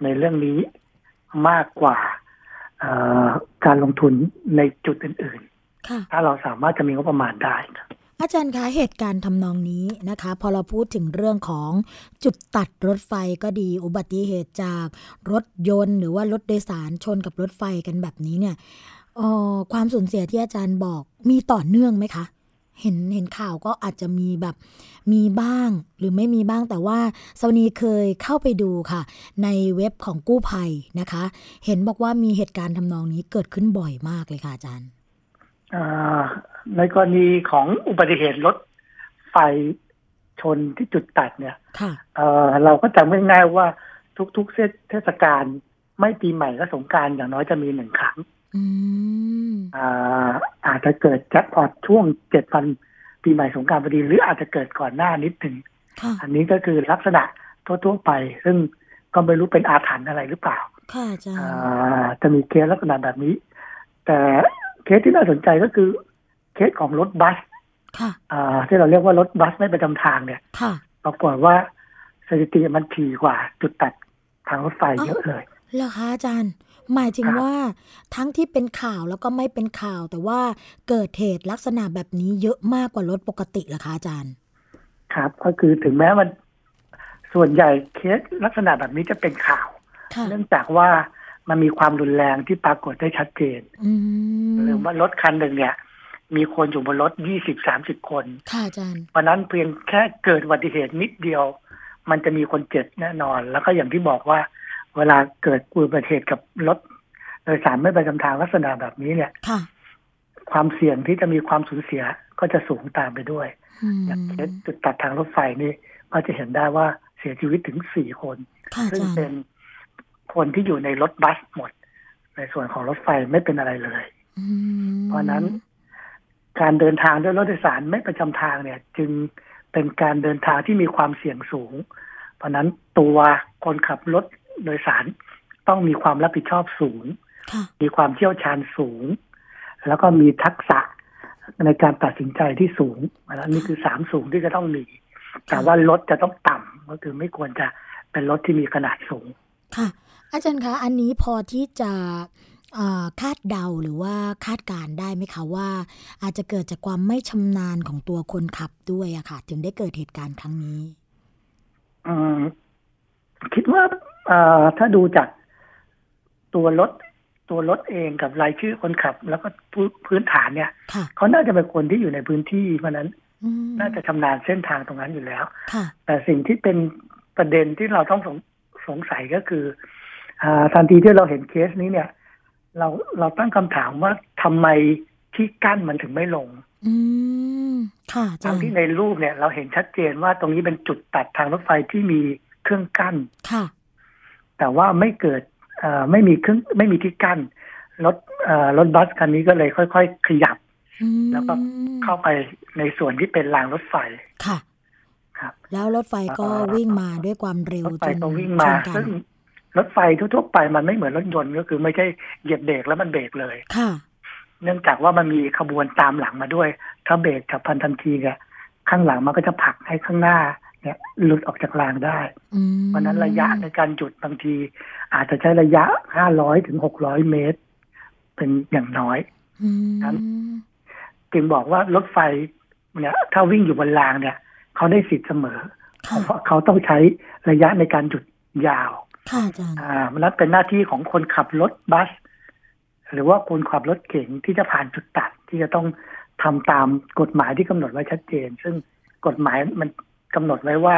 ในเรื่องนี้มากกว่าเอ่อการลงทุนในจุดอื่นค่ะๆถ้าเราสามารถจะมีงบประมาณได้ครับ อาจารย์คะเหตุการณ์ทำนองนี้นะคะ พอเราพูดถึงเรื่องของจุดตัดรถไฟก็ดีอุบัติเหตุจากรถยนต์ หรือว่ารถโดยสารชนกับรถไฟกันแบบนี้เนี่ยออความสูญเสียที่อาจารย์บอกมีต่อเนื่องไหมคะ เห็นเห็นข่าวก็อาจจะมีแบบมีบ้างหรือไม่มีบ้างแต่ว่าสวนีเคยเข้าไปดูค่ะ ในเว็บของกู้ภัยนะคะ เห็นบอกว่ามีเหตุการณ์ทำนองนี้เกิดขึ้นบ่อยมากเลยค่ะอาจารย์ ในกรณีของอุบัติเหตุรถไฟชนที่จุดตัดเนี่ยค่ะเอ่อเราก็จำง่ายๆว่าทุกๆเทศเทศกาลไม่ปีใหม่ก็สงกรารอย่างน้อยจะมีหนึ่งครั้งอืมอ่าอาจจะเกิดแจ็คพอตช่วงเจ็ดวันปีใหม่สงกรารพอดี หรืออาจจะเกิดก่อนหน้านิดหนึ่งค่ะอันนี้ก็คือลักษณะทั่วๆไป ซึ่งก็ไม่รู้เป็นอาถรรพ์อะไรหรือเปล่าค่ะอาจารย์อ่าจะมีเคสลักษณะแบบนี้ แต่ เคสที่น่าสนใจก็คือ เคสของรถบัสค่ะอ่าที่เราเรียกว่ารถบัสไม่ประจำทางเนี่ยค่ะปรากฏว่าสถิติมันถี่กว่าจุดตัดทางรถไฟเยอะเลยเหรอคะอาจารย์ หมายถึงครับว่าทั้งที่เป็นข่าวแล้วก็ไม่เป็นข่าว แต่ว่าเกิดเหตุลักษณะแบบนี้เยอะมากกว่ารถปกติเหรอคะอาจารย์ ครับ ก็คือถึงแม้มันส่วนใหญ่เคสลักษณะแบบนี้จะเป็นข่าวค่ะเนื่องจากว่า มันมีความรุนแรงที่ปรากฏได้ชัดเจนอืมหรือว่ารถคันหนึ่งเนี่ย มีคนอยู่บนรถยี่สิบสามสิบคนค่ะอาจารย์เพราะนั้นเพียงแค่เกิดอุบัติเหตุนิดเดียว มันจะมีคนเจ็บแน่นอน แล้วก็อย่างที่บอกว่า เวลาเกิดอุบัติเหตุกับรถโดยสารไม่ประจำทางลักษณะแบบนี้เนี่ยค่ะความเสี่ยงที่จะมีความสูญเสียก็จะสูงตามไปด้วยอืมอย่างเคสจุดตัดทางรถไฟนี่ก็จะเห็นได้ว่าเสียชีวิตถึงสี่คนค่ะอาซึ่งจารย์เป็น คนที่อยู่ในรถบัสหมด ในส่วนของรถไฟไม่เป็นอะไรเลยอืมเพราะฉะนั้น การเดินทางด้วยรถโดยสารไม่ประจำทางเนี่ย จึงเป็นการเดินทางที่มีความเสี่ยงสูง เพราะฉะนั้นตัวคนขับรถโดยสารต้องมีความรับผิดชอบสูงค่ะมีความเชี่ยวชาญสูง แล้วก็มีทักษะในการตัดสินใจที่สูงอันนี้คือสามสูงที่จะต้องมี แต่ว่ารถจะต้องต่ำก็คือไม่ควรจะเป็นรถที่มีขนาดสูง ค่ะ อาจารย์คะ อันนี้พอที่จะเอ่อคาดเดาหรือว่าคาดการณ์ได้ไหมคะว่า อาจจะเกิดจากความไม่ชำนาญของตัวคนขับด้วยอะค่ะ ถึงได้เกิดเหตุการณ์ครั้งนี้อืมคิดว่าเอ่อถ้าดูจากตัวรถตัวรถเองกับรายชื่อคนขับ แล้วก็พื้นพื้นฐานเนี่ยค่ะเขาน่าจะเป็นคนที่อยู่ในพื้นที่เพราะฉะนั้นอืมน่าจะชำนาญเส้นทางตรงนั้นอยู่แล้วค่ะแต่สิ่งที่เป็นประเด็นที่เราต้องสงสงสัยก็คืออ่า ทันทีที่เราเห็นเคสนี้เนี่ย เราเราตั้งคำถามว่าทำไมที่กั้นมันถึงไม่ลง อืมค่ะอาจาทั้รงย์ที่ในรูปเนี่ย เราเห็นชัดเจนว่าตรงนี้เป็นจุดตัดทางรถไฟที่มีเครื่องกั้น ค่ะ แต่ว่าไม่เกิดเอ่อไม่มีเครื่องไม่มีที่กั้นรถเอ่อรถบัสคันนี้ก็เลยค่อย ๆ ขยับอืมแล้วก็เข้าไปในส่วนที่เป็นรางรถไฟค่ะ ครับ แล้วรถไฟก็เอ่อวิ่งมาด้วยความเร็วรถไฟจนก็วิ่งชมานกันซึ่ง รถไฟทั่วๆไปมันไม่เหมือนรถยนต์ก็คือไม่ใช่เหยียบเบรกแล้วมันเบรกเลยค่ะเนื่องจากว่ามันมีขบวนตามหลังมาด้วย ถ้าเบรกกับพันทันทีเนี่ยข้างหลังมันก็จะผลักให้ข้างหน้าเนี่ยหลุดออกจากรางได้อืมเพราะฉะนั้นระยะในการหยุดบางที อาจจะใช้ระยะ500ถึง600เมตร เป็นอย่างน้อยอืมครับจึงบอกว่ารถไฟเนี่ยถ้าวิ่งอยู่บนรางเนี่ย เขาได้สิทธิ์เสมอค่ะเพราะเขาต้องใช้ระยะในการหยุดยาว ค่ะอาจารย์อ่ามันนั้นเป็นหน้าที่ของคนขับรถบัส หรือว่าคนขับรถเก๋งที่จะผ่านจุดตัดที่จะต้องทำตามกฎหมายที่กำหนดไว้ชัดเจน ซึ่งกฎหมายมันกำหนดไว้ว่า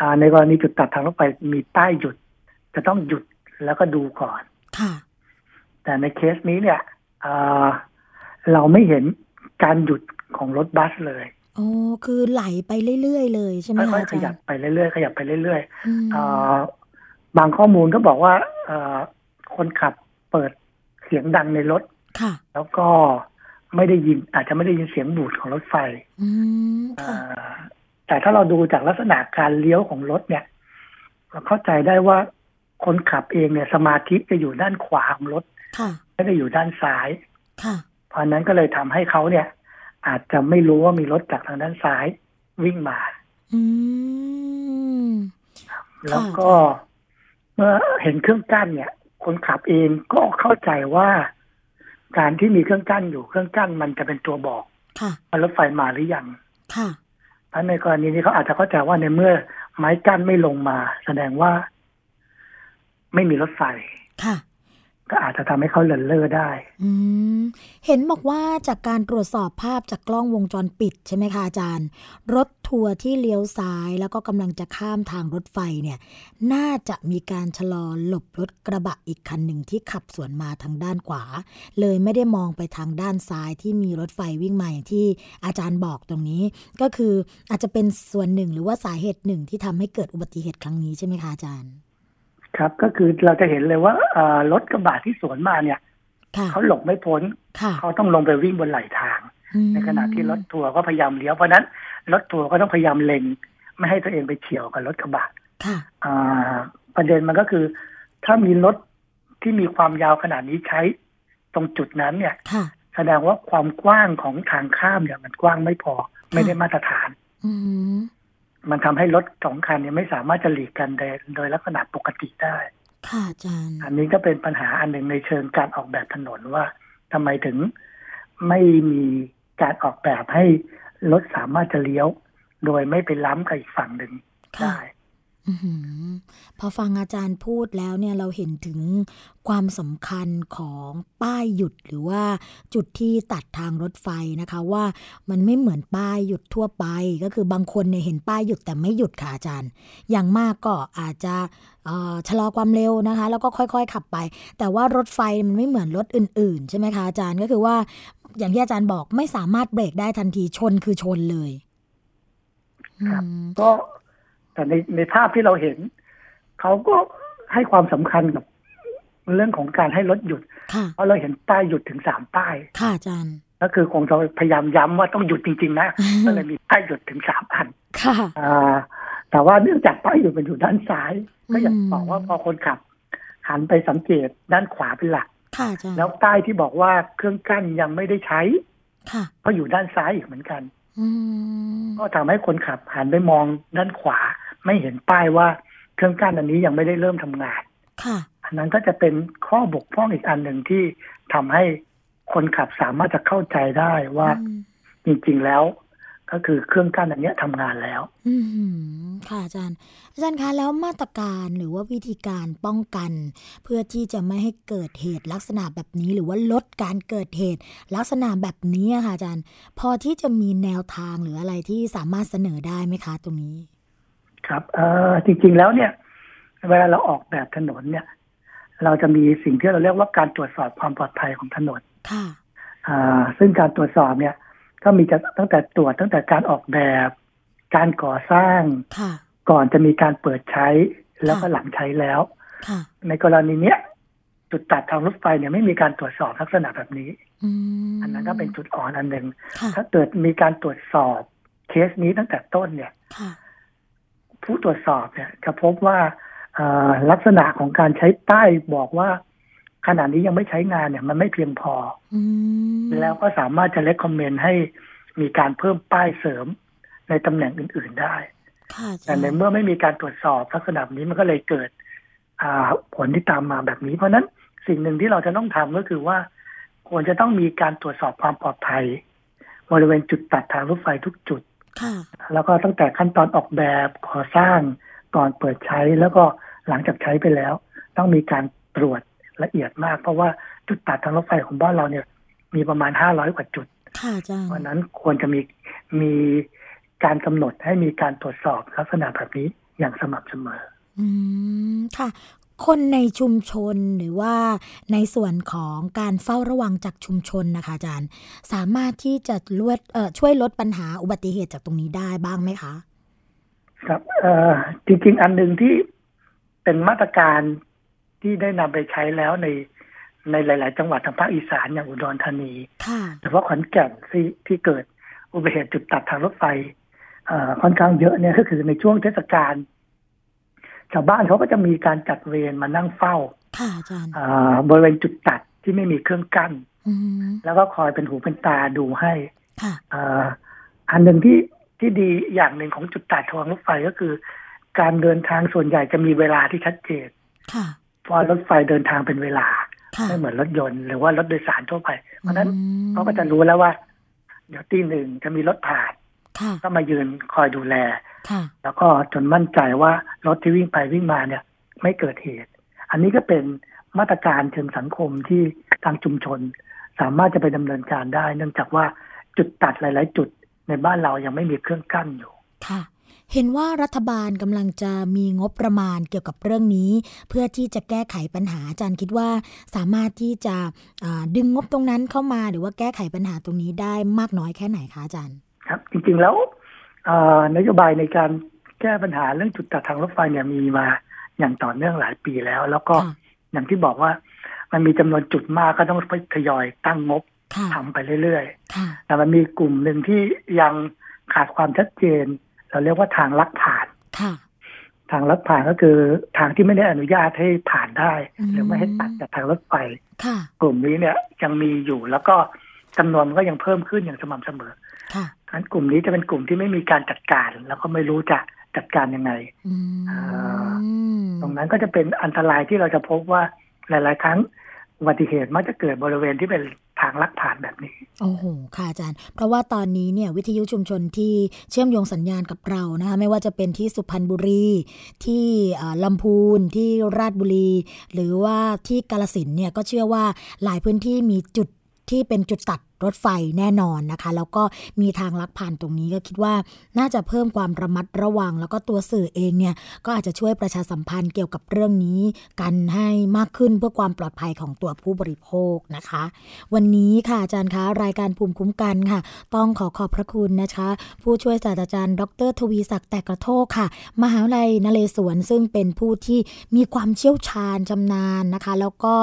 อ่าในกรณีจุดตัดทางรถไฟมีป้ายหยุด จะต้องหยุดแล้วก็ดูก่อนค่ะแต่ในเคสนี้เนี่ยอ่าเราไม่เห็นการหยุดของรถบัสเลยโอ้คือไหลไปเรื่อยๆเลยใช่ไหมค่คะอยอาๆขจารยับย์ไปเรื่อยๆขยับไปเรื่อยๆอืมเอ่อ บางข้อมูลก็บอกว่าเอ่อคนขับเปิดเสียงดังในรถค่ะแล้วก็ไม่ได้ยิน อาจจะไม่ได้ยินเสียงบูดของรถไฟอืมเอ่ค่ะอแต่ถ้าเราดูจากลักษณะการเลี้ยวของรถเนี่ย เราเข้าใจได้ว่าคนขับเองเนี่ย สมาธิจะอยู่ด้านขวาของรถค่ะไม่ได้อยู่ด้านซ้ายค่ะเพราะฉะนั้นก็เลยทำให้เขาเนี่ย อาจจะไม่รู้ว่ามีรถจากทางด้านซ้ายวิ่งมาอืมแล้วก็ เมื่อเห็นเครื่องกั้นเนี่ย คนขับเองก็เข้าใจว่า การที่มีเครื่องกั้นอยู่เครื่องกั้นมันจะเป็นตัวบอกค่ะว่ารถไฟมาหรือยังค่ะเพราะในกรณีนี้เขาอาจจะเข้าใจว่าในเมื่อไม้กั้นไม่ลงมา แสดงว่า ไม่มีรถไฟค่ะ ก็อาจจะทำให้เขาเลินเล่อได้อืเห็นบอกว่าจากการตรวจสอบภาพจากกล้องวงจรปิดใช่ไหมคะอาจารย์ รถทัวร์ที่เลี้ยวซ้ายแล้วก็กำลังจะข้ามทางรถไฟเนี่ย น่าจะมีการชะลอหลบรถกระบะอีกคันหนึ่งที่ขับสวนมาทางด้านขวา เลยไม่ได้มองไปทางด้านซ้ายที่มีรถไฟวิ่งมาอย่างที่อาจารย์บอกตรงนี้ ก็คืออาจจะเป็นส่วนหนึ่งหรือว่าสาเหตุหนึ่งที่ทำให้เกิดอุบัติเหตุครั้งนี้ใช่ไหมคะอาจารย์ ครับก็คือเราจะเห็นเลยว่าเอ่อรถกระบะที่สวนมาเนี่ยค่ะเขาหลบไม่พ้นค่ะเขาต้องลงไปวิ่งบนไหลทางอืมในขณะที่รถทัวร์ก็พยายามเลี้ยวเพราะฉะนั้นรถทัวร์ก็ต้องพยายามเล็ง ไม่ให้ตัวเองไปเฉียวกับรถกระบะค่ะอ่าประเด็นมันก็คือ ถ้ามีรถที่มีความยาวขนาดนี้ใช้ ตรงจุดนั้นเนี่ยค่ะแสดงว่าความกว้างของทางข้ามเนี่ยมันกว้างไม่พอไม่ได้มาตรฐานอื มมันทำให้รถสองคันเนี่ยไม่สามารถจะหลีกกันโดยโดยลักษณะปกติได้ ค่ะอาจารย์ อันนี้ก็เป็นปัญหาอันหนึ่งในเชิงการออกแบบถนนว่าทำไมถึงไม่มีการออกแบบให้รถสามารถจะเลี้ยว โดยไม่ไปล้ำกับอีกฝั่งหนึ่งค่ะได้อือหือ พอฟังอาจารย์พูดแล้วเนี่ยเราเห็นถึงความสำคัญของป้ายหยุดหรือว่าจุดที่ตัดทางรถไฟนะคะว่ามันไม่เหมือนป้ายหยุดทั่วไป ก็คือบางคนเนี่ยเห็นป้ายหยุดแต่ไม่หยุดค่ะอาจารย์ อย่างมากก็อาจจะเอ่อชะลอความเร็วนะคะ แล้วก็ค่อยๆขับไป แต่ว่ารถไฟมันไม่เหมือนรถอื่นๆ ใช่ไหมคะอาจารย์ก็คือว่าอย่างที่อาจารย์บอกไม่สามารถเบรกได้ทันทีชนคือชนเลยครับอืมก็ แต่ในในภาพที่เราเห็น เขาก็ให้ความสำคัญกับเรื่องของการให้รถหยุดค่ะเพราะเราเห็นป้ายหยุดถึงสามป้าย ค่ะอาจารย์ก็คือคงจะพยายามย้ำว่าต้องหยุดจริง ๆ นะก็เลยมีป้ายหยุดถึงสามอัน ค่ะอ่าแต่ว่าเนื่องจากป้ายหยุดมันอยู่ด้านซ้าย ก็อย่างอืมบอกว่าพอคนขับ หันไปสังเกตด้านขวาเป็นหลักค่ะอาจารย์แล้วป้ายที่บอกว่าเครื่องกั้นยังไม่ได้ใช้ค่ะก็อยู่ด้านซ้ายอีกเหมือนกันอืมก็ทำให้คนขับหันไปมองด้านขวา ไม่เห็นป้ายว่าเครื่องกั้นอันนี้ยังไม่ได้เริ่มทำงานค่ะอันนั้นก็จะเป็นข้อบกพร่องอีกอันหนึ่งที่ทำให้คนขับสามารถจะเข้าใจได้ว่าอืมจริงๆแล้ว ก็คือเครื่องกั้นอันเนี้ยทำงานแล้ว อืมค่ะอาจารย์ อาจารย์คะแล้วมาตรการหรือว่าวิธีการป้องกัน เพื่อที่จะไม่ให้เกิดเหตุลักษณะแบบนี้ หรือว่าลดการเกิดเหตุลักษณะแบบนี้อะค่ะอาจารย์ พอที่จะมีแนวทางหรืออะไรที่สามารถเสนอได้ไหมคะตรงนี้ ครับเออจริง ๆแล้วเนี่ย เวลาเราออกแบบถนนเนี่ย เราจะมีสิ่งที่เราเรียกว่าการตรวจสอบความปลอดภัยของถนนค่ะอ่า ซึ่งการตรวจสอบเนี่ย ก็มีจะตั้งแต่ตรวจตั้งแต่การออกแบบ การก่อสร้างค่ะก่อนจะมีการเปิดใช้แล้วก็ค่ะหลังใช้แล้วค่ะในกรณีเนี้ยจุดตัดทางรถไฟเนี่ยไม่มีการตรวจสอบลักษณะแบบนี้อืมอันนั้นก็เป็นจุดอ่อนอันหนึ่งค่ะถ้าเกิดมีการตรวจสอบเคสนี้ตั้งแต่ต้นเนี่ยค่ะ ผู้ตรวจสอบเนี่ยจะพบว่าเอ่อลักษณะของการใช้ป้ายบอกว่าขณะนี้ยังไม่ใช้งานเนี่ย มันไม่เพียงพออืมแล้วก็สามารถจะเล c คอมเมนต์ให้มีการเพิ่มป้ายเสริมในตำแหน่งอื่น ๆได้ค่ะอาจาแต่รย์ในเมื่อไม่มีการตรวจสอบลักษณะแบบนี้มันก็เลยเกิดอ่าผลที่ตามมาแบบนี้ เพราะฉะนั้นสิ่งหนึ่งที่เราจะต้องทำก็คือว่า ควรจะต้องมีการตรวจสอบความปลอดภัย บริเวณจุดตัดทางรถไฟทุกจุดค่ะ แล้วก็ตั้งแต่ขั้นตอนออกแบบก่อสร้างก่อนเปิดใช้แล้วก็หลังจากใช้ไปแล้ว ต้องมีการตรวจละเอียดมาก เพราะว่าจุดตัดทางรถไฟของบ้านเราเนี่ย มีประมาณห้าร้อยกว่าจุดค่ะอาจารย์เพราะฉะนั้นควรจะมีมีการกำหนดให้มีการตรวจสอบลักษณะแบบนี้อย่างสม่ำเสมอ อืม ค่ะ คนในชุมชนหรือว่าในส่วนของการเฝ้าระวังจากชุมชนนะคะอาจารย์ สามารถที่จะลดเอ่อช่วยลดปัญหาอุบัติเหตุจากตรงนี้ได้บ้างไหมคะ ครับเอ่อจริงๆ อันหนึ่งที่เป็นมาตรการที่ได้นำไปใช้แล้วในในหลาย ๆ จังหวัดทางภาคอีสานอย่างอุดรธานีค่ะหรือว่าขอนแก่นที่ที่เกิดอุบัติเหตุจุดตัดทางรถไฟเอ่อค่อนข้างเยอะเนี่ยก็คือในช่วงเทศกาล ชาวบ้านเขาก็จะมีการจัดเวรมานั่งเฝ้าค่ะอาจารย์อ่าบริเวณจุดตัดที่ไม่มีเครื่องกั้นอืมแล้วก็คอยเป็นหูเป็นตาดูให้ค่ะอ่าอันหนึ่งที่ที่ดีอย่างหนึ่งของจุดตัดทางรถไฟก็คือ การเดินทางส่วนใหญ่จะมีเวลาที่ชัดเจนค่ะเพราะรถไฟเดินทางเป็นเวลาค่ะไม่เหมือนรถยนต์หรือว่ารถโดยสารทั่วไป เพราะฉะนั้นอืมเขาก็จะรู้แล้วว่า เดี๋ยวตีหนึ่งจะมีรถผ่านค่ะก็มายืนคอยดูแลค่ะ แล้วก็จนมั่นใจว่ารถที่วิ่งไปวิ่งมาเนี่ย ไม่เกิดเหตุ อันนี้ก็เป็นมาตรการเชิงสังคมที่ทางชุมชน สามารถจะไปดำเนินการได้ เนื่องจากว่าจุดตัดหลาย ๆ จุดในบ้านเรายังไม่มีเครื่องกั้นอยู่ ค่ะ เห็นว่ารัฐบาลกำลังจะมีงบประมาณเกี่ยวกับเรื่องนี้ เพื่อที่จะแก้ไขปัญหาอาจารย์คิดว่าสามารถที่จะอ่าดึงงบตรงนั้นเข้ามาหรือว่าแก้ไขปัญหาตรงนี้ได้มากน้อยแค่ไหนคะอาจารย์ ครับ จริงๆแล้วเอ่อ นโยบายในการแก้ปัญหาเรื่องจุดตัดทางรถไฟเนี่ยมีมาอย่างต่อเนื่องหลายปีแล้ว แล้วก็ค่ะอย่างที่บอกว่ามันมีจำนวนจุดมากก็ต้องไปทยอยตั้งงบค่ะทำไปเรื่อยๆค่ะแต่มันมีกลุ่มหนึ่งที่ยังขาดความชัดเจน เราเรียกว่าทางลักผ่านค่ะทางลักผ่านก็คือทางที่ไม่ได้อนุญาตให้ผ่านได้อืมหรือไม่ให้ตัดจากทางรถไฟค่ะกลุ่มนี้เนี่ยยังมีอยู่แล้วก็จำนวนมันก็ยังเพิ่มขึ้นอย่างสม่ำเสมอ ค่ะทั้นกลุ่มนี้จะเป็นกลุ่มที่ไม่มีการจัดการ แล้วก็ไม่รู้จะจัดการยังไงอืมตรงนั้นก็จะเป็นอันตรายที่เราจะพบว่าหลาย ๆ ครั้งอุบัติเหตุมักจะเกิดบริเวณที่เป็นทางลักผ่านแบบนี้ โอ้โห ค่ะอาจารย์ เพราะว่าตอนนี้เนี่ยวิทยุชุมชนที่เชื่อมโยงสัญญาณกับเรานะคะ ไม่ว่าจะเป็นที่สุพรรณบุรี ที่อ่าลำพูน ที่ราชบุรี หรือว่าที่กาลสินธุ์เนี่ยก็เชื่อว่าหลายพื้นที่มีจุดที่เป็นจุดตัด รถไฟแน่นอนนะคะ แล้วก็มีทางลักผ่านตรงนี้ก็คิดว่าน่าจะเพิ่มความระมัดระวัง แล้วก็ตัวสื่อเองเนี่ยก็อาจจะช่วยประชาสัมพันธ์เกี่ยวกับเรื่องนี้ กันให้มากขึ้นเพื่อความปลอดภัยของตัวผู้บริโภคนะคะ วันนี้ค่ะอาจารย์คะรายการภูมิคุ้มกันค่ะ ต้องขอขอบพระคุณนะคะ ผู้ช่วยศาสตราจารย์ ดร ทวีศักดิ์แต่กระโทกค่ะ มหาวิทยาลัยนเรศวรซึ่งเป็นผู้ที่มีความเชี่ยวชาญชำนาญนะคะ แล้วก็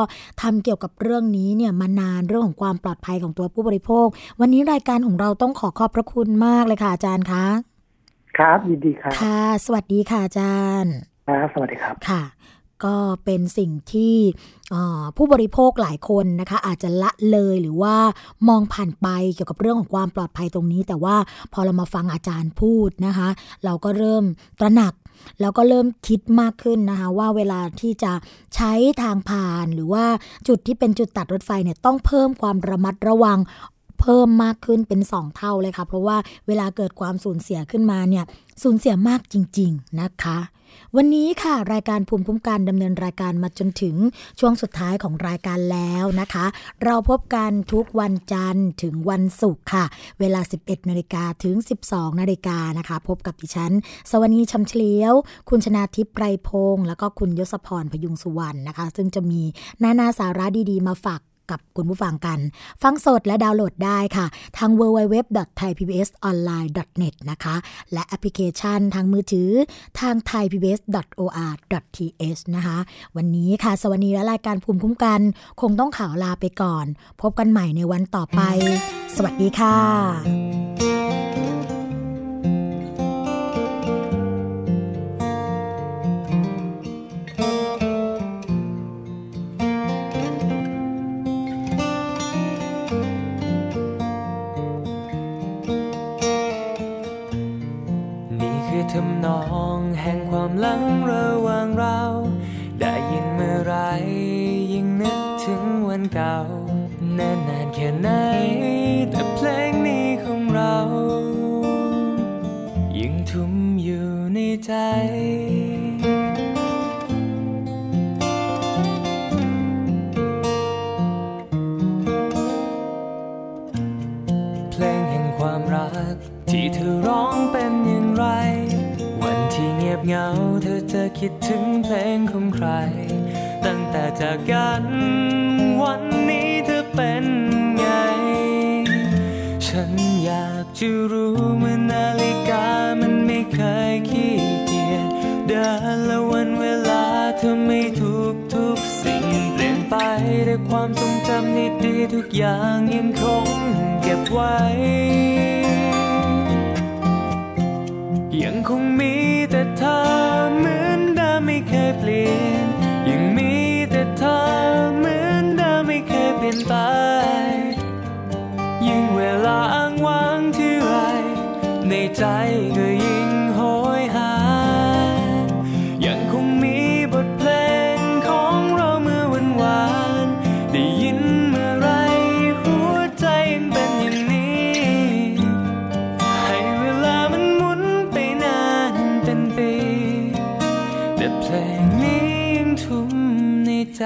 ทำเกี่ยวกับเรื่องนี้เนี่ยมานานเรื่องของความปลอดภัยของตัวผู้บริโภค วันนี้รายการของเราต้องขอขอบพระคุณมากเลยค่ะ อาจารย์คะครับยินดีครับค่ะ สวัสดีค่ะอาจารย์ครับสวัสดีครับค่ะ ก็เป็นสิ่งที่เอ่อผู้บริโภคหลายคนนะคะ อาจจะละเลยหรือว่ามองผ่านไปเกี่ยวกับเรื่องของความปลอดภัยตรงนี้ แต่ว่าพอเรามาฟังอาจารย์พูดนะคะ เราก็เริ่มตระหนัก แล้วก็เริ่มคิดมากขึ้นนะคะว่าเวลาที่จะใช้ทางผ่านหรือว่าจุดที่เป็นจุดตัดรถไฟเนี่ยต้องเพิ่มความระมัดระวังเพิ่มมากขึ้นเป็น 2 เท่าเลยค่ะ เพราะว่าเวลาเกิดความสูญเสียขึ้นมาเนี่ยสูญเสียมากจริง ๆ นะคะ วันนี้ค่ะรายการภูมิคุ้มกันดำเนินรายการมาจนถึงช่วงสุดท้ายของรายการแล้วนะคะ เราพบกันทุกวันจันทร์ถึงวันศุกร์ค่ะ เวลา 11นาฬิกาถึง 12นาฬิกานะคะ พบกับดิฉัน สวนีชำเฉลียว คุณชนาทิพย์ไพรพงศ์แล้วก็คุณยศพรพยุงสุวรรณนะคะ ซึ่งจะมีนานาสาระดีๆ มาฝาก กับคุณผู้ฟังกัน ฟังสดและดาวน์โหลดได้ค่ะ ทาง www.thaipbsonline.net นะคะ และแอปพลิเคชันทางมือถือทาง thaipbs.or.th นะคะ วันนี้ค่ะสวัสดีและรายการภูมิคุ้มกัน คงต้องข่าวลาไปก่อน พบกันใหม่ในวันต่อไป สวัสดีค่ะ หลังระหว่างเรา ได้ยินเมื่อไรยิ่งนึกถึงวันเก่านานนานแค่ไหน แต่เพลงนี้ของเรายังทุ่มอยู่ในใจ คิดถึงเพลงของใคร ตั้งแต่จากกันวันนี้เธอเป็นไง ฉันอยากจะรู้เมื่อนาฬิกามันไม่เคยขี้เกียจเดินและวันเวลาเธอไม่ทุกทุกสิ่งเปลี่ยนไปแต่ความทรงจำดีทุกอย่างยังคงเก็บไว้ยังคงมีแต่เธอเหมือน นไป ยิ่งเวลาอ้างว้างเท่าไร ในใจก็ยิ่งโหยหา ยังคงมีบทเพลงของเราเมื่อวันวาน ได้ยินเมื่อไรหัวใจยังเป็นอย่างนี้ ให้เวลามันหมุนไปนานเป็นปี แต่เพลงนี้ยังทุ่มในใจ